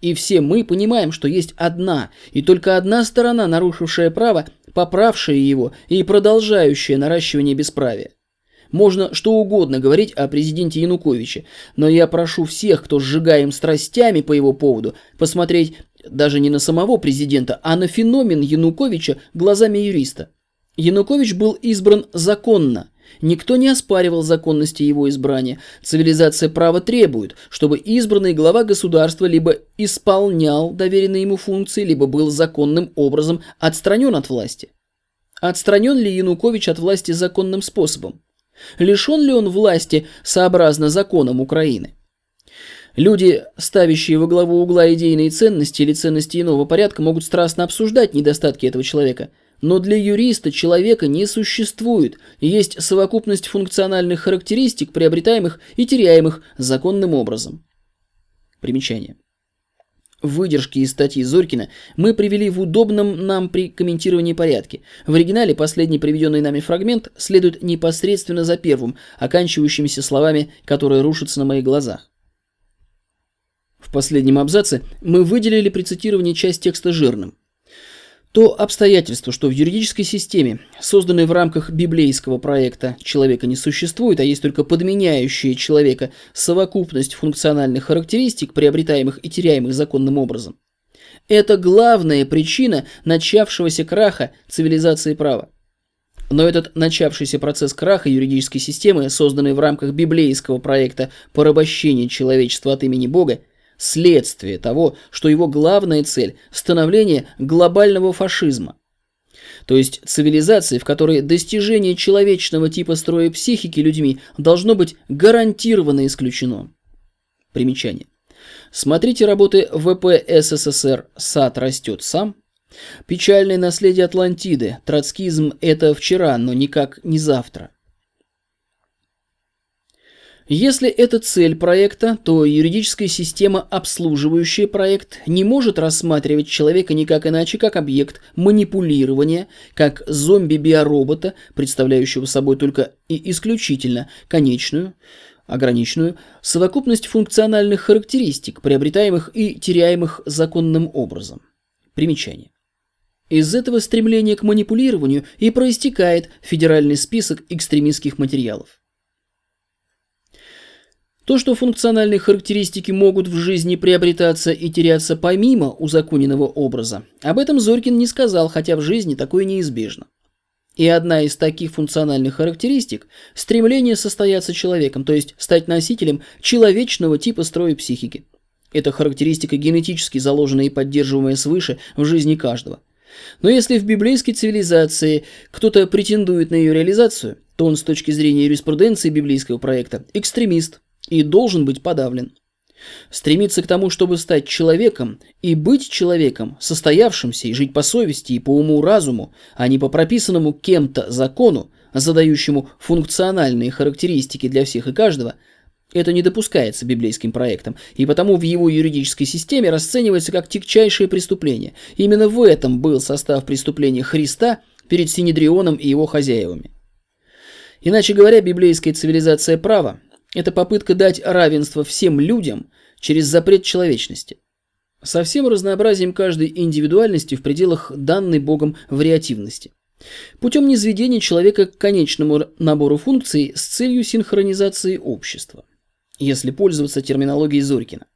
И все мы понимаем, что есть одна и только одна сторона, нарушившая право, поправшая его и продолжающая наращивание бесправия. Можно что угодно говорить о президенте Януковиче, но я прошу всех, кто сжигаем страстями по его поводу, посмотреть даже не на самого президента, а на феномен Януковича глазами юриста. Янукович был избран законно. Никто не оспаривал законности его избрания. Цивилизация права требует, чтобы избранный глава государства либо исполнял доверенные ему функции, либо был законным образом отстранен от власти. Отстранен ли Янукович от власти законным способом? Лишен ли он власти сообразно законам Украины? Люди, ставящие во главу угла идейные ценности или ценности иного порядка, могут страстно обсуждать недостатки этого человека. Но для юриста человека не существует, есть совокупность функциональных характеристик, приобретаемых и теряемых законным образом. Примечание. Выдержки из статьи Зорькина мы привели в удобном нам при комментировании порядке. В оригинале последний приведенный нами фрагмент следует непосредственно за первым, оканчивающимися словами, которые рушатся на моих глазах. В последнем абзаце мы выделили при цитировании часть текста жирным. То обстоятельство, что в юридической системе, созданной в рамках библейского проекта «Человека не существует», а есть только подменяющая человека совокупность функциональных характеристик, приобретаемых и теряемых законным образом, это главная причина начавшегося краха цивилизации права. Но этот начавшийся процесс краха юридической системы, созданный в рамках библейского проекта порабощения человечества от имени Бога, следствие того, что его главная цель – становление глобального фашизма. То есть цивилизации, в которой достижение человечного типа строя психики людьми должно быть гарантированно исключено. Примечание. Смотрите работы ВП СССР «Сад растет сам», «Печальное наследие Атлантиды», «Троцкизм – это вчера, но никак не завтра», если это цель проекта, то юридическая система, обслуживающая проект, не может рассматривать человека никак иначе, как объект манипулирования, как зомби-биоробота, представляющего собой только и исключительно конечную, ограниченную, совокупность функциональных характеристик, приобретаемых и теряемых законным образом. Примечание. Из этого стремления к манипулированию и проистекает федеральный список экстремистских материалов. То, что функциональные характеристики могут в жизни приобретаться и теряться помимо узаконенного образа, об этом Зорькин не сказал, хотя в жизни такое неизбежно. И одна из таких функциональных характеристик – стремление состояться человеком, то есть стать носителем человечного типа строя психики. Это характеристика генетически заложенная и поддерживаемая свыше в жизни каждого. Но если в библейской цивилизации кто-то претендует на ее реализацию, то он с точки зрения юриспруденции библейского проекта – экстремист – и должен быть подавлен. Стремиться к тому, чтобы стать человеком и быть человеком, состоявшимся и жить по совести и по уму-разуму, а не по прописанному кем-то закону, задающему функциональные характеристики для всех и каждого, это не допускается библейским проектом, и потому в его юридической системе расценивается как тягчайшее преступление. Именно в этом был состав преступления Христа перед Синедрионом и его хозяевами. Иначе говоря, библейская цивилизация права Это попытка дать равенство всем людям через запрет человечности. Со всем разнообразием каждой индивидуальности в пределах данной Богом вариативности. Путем низведения человека к конечному набору функций с целью синхронизации общества, если пользоваться терминологией Зорькина.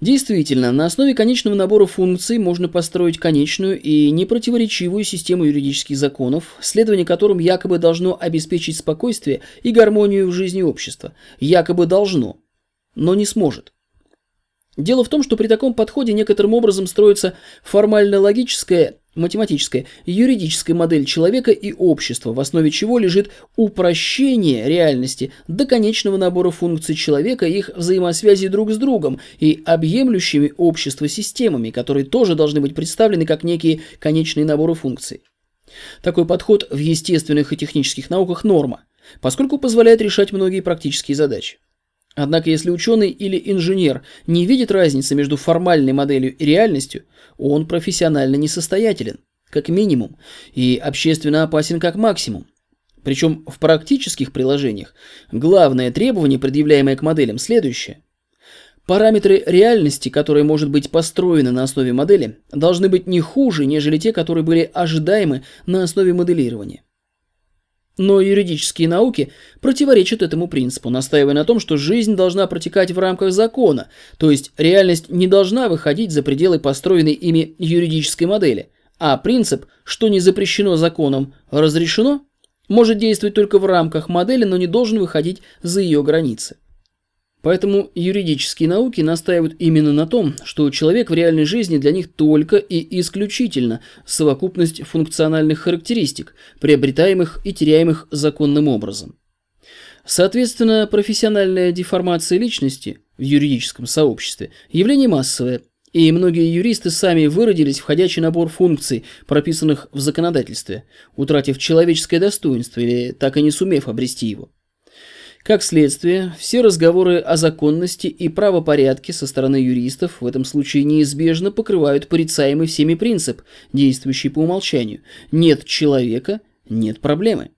Действительно, на основе конечного набора функций можно построить конечную и непротиворечивую систему юридических законов, следование которым якобы должно обеспечить спокойствие и гармонию в жизни общества. Якобы должно, но не сможет. Дело в том, что при таком подходе некоторым образом строится формально-логическая, математическая, юридическая модель человека и общества, в основе чего лежит упрощение реальности до конечного набора функций человека и их взаимосвязи друг с другом и объемлющими общество системами, которые тоже должны быть представлены как некие конечные наборы функций. Такой подход в естественных и технических науках норма, поскольку позволяет решать многие практические задачи. Однако, если ученый или инженер не видит разницы между формальной моделью и реальностью, он профессионально несостоятелен, как минимум, и общественно опасен как максимум. Причем в практических приложениях главное требование, предъявляемое к моделям, следующее. Параметры реальности, которые может быть построены на основе модели, должны быть не хуже, нежели те, которые были ожидаемы на основе моделирования. Но юридические науки противоречат этому принципу, настаивая на том, что жизнь должна протекать в рамках закона, то есть реальность не должна выходить за пределы построенной ими юридической модели, а принцип, что не запрещено законом, разрешено, может действовать только в рамках модели, но не должен выходить за ее границы. Поэтому юридические науки настаивают именно на том, что человек в реальной жизни для них только и исключительно совокупность функциональных характеристик, приобретаемых и теряемых законным образом. Соответственно, профессиональная деформация личности в юридическом сообществе – явление массовое, и многие юристы сами выродились в ходячий набор функций, прописанных в законодательстве, утратив человеческое достоинство или так и не сумев обрести его. Как следствие, все разговоры о законности и правопорядке со стороны юристов в этом случае неизбежно покрывают порицаемый всеми принцип, действующий по умолчанию. Нет человека – нет проблемы.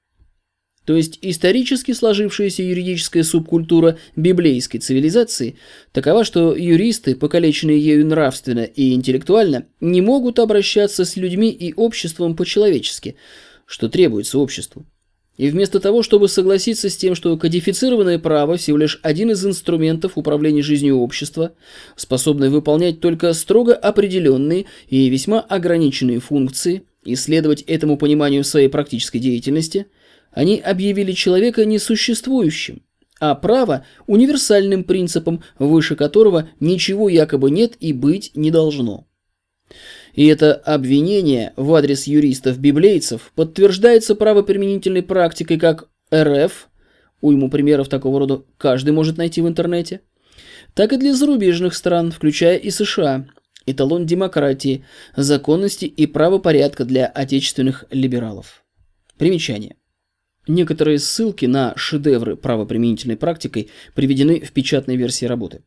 То есть исторически сложившаяся юридическая субкультура библейской цивилизации такова, что юристы, покалеченные ею нравственно и интеллектуально, не могут обращаться с людьми и обществом по-человечески, что требуется обществу. И вместо того, чтобы согласиться с тем, что кодифицированное право всего лишь один из инструментов управления жизнью общества, способный выполнять только строго определенные и весьма ограниченные функции, и следовать этому пониманию своей практической деятельности, они объявили человека несуществующим, а право – универсальным принципом, выше которого ничего якобы нет и быть не должно. И это обвинение в адрес юристов-библейцев подтверждается правоприменительной практикой как РФ, уйму примеров такого рода каждый может найти в интернете, так и для зарубежных стран, включая и США, эталон демократии, законности и правопорядка для отечественных либералов. Примечание. Некоторые ссылки на шедевры правоприменительной практикой приведены в печатной версии работы.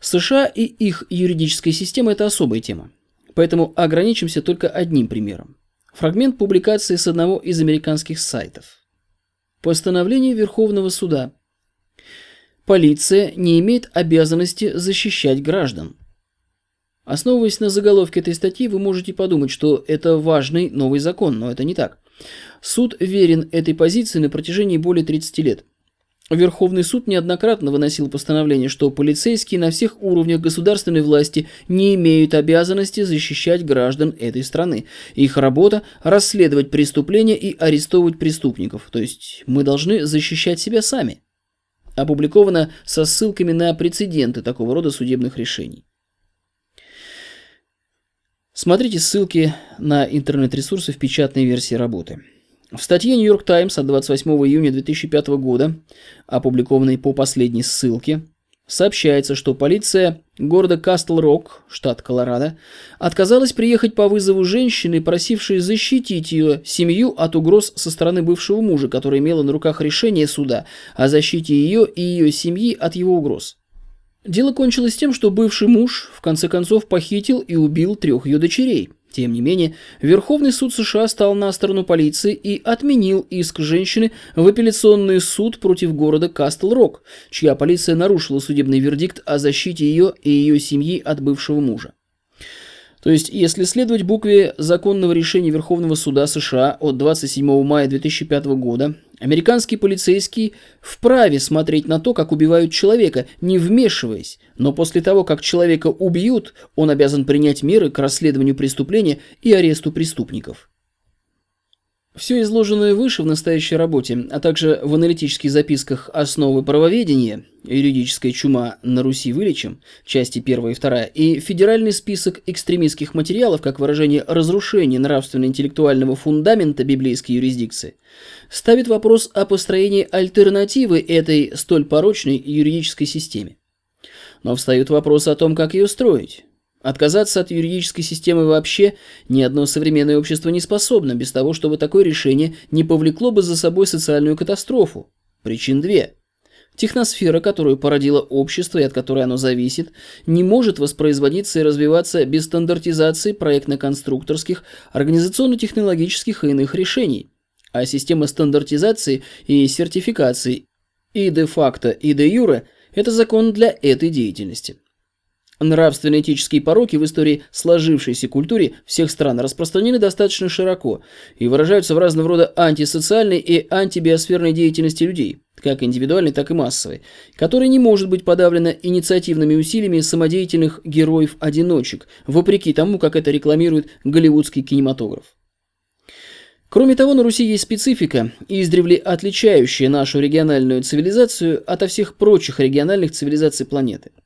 США и их юридическая система – это особая тема. Поэтому ограничимся только одним примером. Фрагмент публикации с одного из американских сайтов. Постановление Верховного суда. Полиция не имеет обязанности защищать граждан. Основываясь на заголовке этой статьи, вы можете подумать, что это важный новый закон, но это не так. Суд верен этой позиции на протяжении более 30 лет. Верховный суд неоднократно выносил постановление, что полицейские на всех уровнях государственной власти не имеют обязанности защищать граждан этой страны. Их работа – расследовать преступления и арестовывать преступников, то есть мы должны защищать себя сами. Опубликовано со ссылками на прецеденты такого рода судебных решений. Смотрите ссылки на интернет-ресурсы в печатной версии работы. В статье New York Times от 28 июня 2005 года, опубликованной по последней ссылке, сообщается, что полиция города Кастл-Рок, штат Колорадо, отказалась приехать по вызову женщины, просившей защитить ее семью от угроз со стороны бывшего мужа, который имела на руках решение суда о защите ее и ее семьи от его угроз. Дело кончилось тем, что бывший муж в конце концов похитил и убил трех ее дочерей, Тем не менее, Верховный суд США стал на сторону полиции и отменил иск женщины в апелляционный суд против города Кастл-Рок, чья полиция нарушила судебный вердикт о защите ее и ее семьи от бывшего мужа. То есть, если следовать букве законного решения Верховного суда США от 27 мая 2005 года, американский полицейский вправе смотреть на то, как убивают человека, не вмешиваясь, но после того, как человека убьют, он обязан принять меры к расследованию преступления и аресту преступников. Все изложенное выше в настоящей работе, а также в аналитических записках «Основы правоведения», «Юридическая чума на Руси вылечим», части 1 и 2, и федеральный список экстремистских материалов как выражение разрушения нравственно-интеллектуального фундамента библейской юрисдикции, ставит вопрос о построении альтернативы этой столь порочной юридической системе. Но встают вопросы о том, как ее строить. Отказаться от юридической системы вообще ни одно современное общество не способно, без того, чтобы такое решение не повлекло бы за собой социальную катастрофу. Причин две. Техносфера, которую породило общество и от которой оно зависит, не может воспроизводиться и развиваться без стандартизации проектно-конструкторских, организационно-технологических и иных решений. А система стандартизации и сертификации и де-факто, и де-юре – это закон для этой деятельности. Нравственно-этические пороки в истории сложившейся культуре всех стран распространены достаточно широко и выражаются в разного рода антисоциальной и антибиосферной деятельности людей, как индивидуальной, так и массовой, которая не может быть подавлена инициативными усилиями самодеятельных героев-одиночек, вопреки тому, как это рекламирует голливудский кинематограф. Кроме того, на Руси есть специфика, издревле отличающая нашу региональную цивилизацию от всех прочих региональных цивилизаций планеты –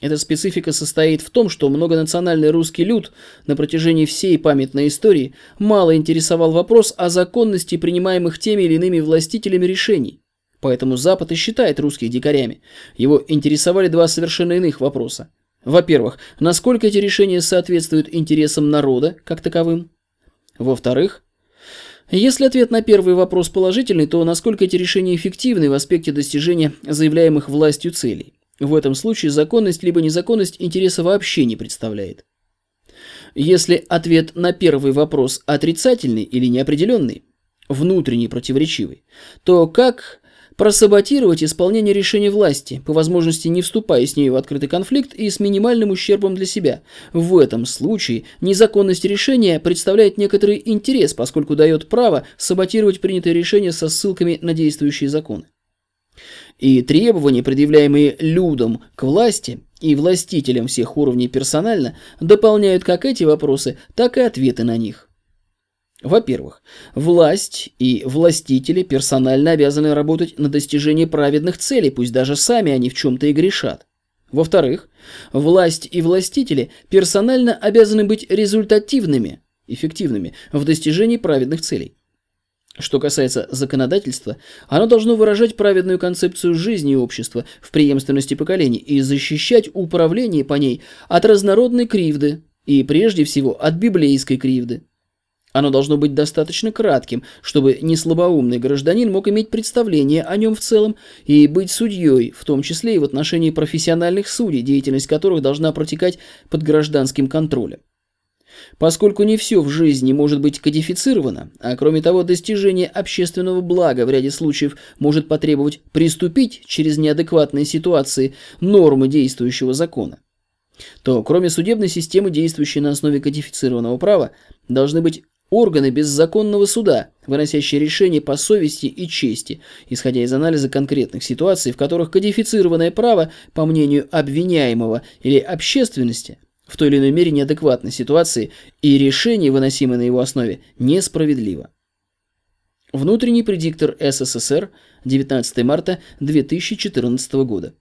эта специфика состоит в том, что многонациональный русский люд на протяжении всей памятной истории мало интересовал вопрос о законности принимаемых теми или иными властителями решений. Поэтому Запад и считает русских дикарями. Его интересовали два совершенно иных вопроса. Во-первых, насколько эти решения соответствуют интересам народа как таковым? Во-вторых, если ответ на первый вопрос положительный, то насколько эти решения эффективны в аспекте достижения заявляемых властью целей? В этом случае законность либо незаконность интереса вообще не представляет. Если ответ на первый вопрос отрицательный или неопределенный, внутренний противоречивый, то как просаботировать исполнение решения власти, по возможности не вступая с ней в открытый конфликт и с минимальным ущербом для себя. В этом случае незаконность решения представляет некоторый интерес, поскольку дает право саботировать принятое решение со ссылками на действующие законы и требования, предъявляемые людям к власти и властителям всех уровней персонально, дополняют как эти вопросы, так и ответы на них. Во-первых, власть и властители персонально обязаны работать на достижение праведных целей, пусть даже сами они в чем-то и грешат. Во-вторых, власть и властители персонально обязаны быть результативными, эффективными в достижении праведных целей. Что касается законодательства, оно должно выражать праведную концепцию жизни общества в преемственности поколений и защищать управление по ней от разнородной кривды и прежде всего от библейской кривды. Оно должно быть достаточно кратким, чтобы неслабоумный гражданин мог иметь представление о нем в целом и быть судьей, в том числе и в отношении профессиональных судей, деятельность которых должна протекать под гражданским контролем. Поскольку не все в жизни может быть кодифицировано, а кроме того достижение общественного блага в ряде случаев может потребовать приступить через неадекватные ситуации нормы действующего закона, то кроме судебной системы, действующей на основе кодифицированного права, должны быть органы беззаконного суда, выносящие решения по совести и чести, исходя из анализа конкретных ситуаций, в которых кодифицированное право, по мнению обвиняемого или общественности, в той или иной мере неадекватной ситуации, и решение, выносимое на его основе, несправедливо. Внутренний предиктор СССР, 19 марта 2014 года.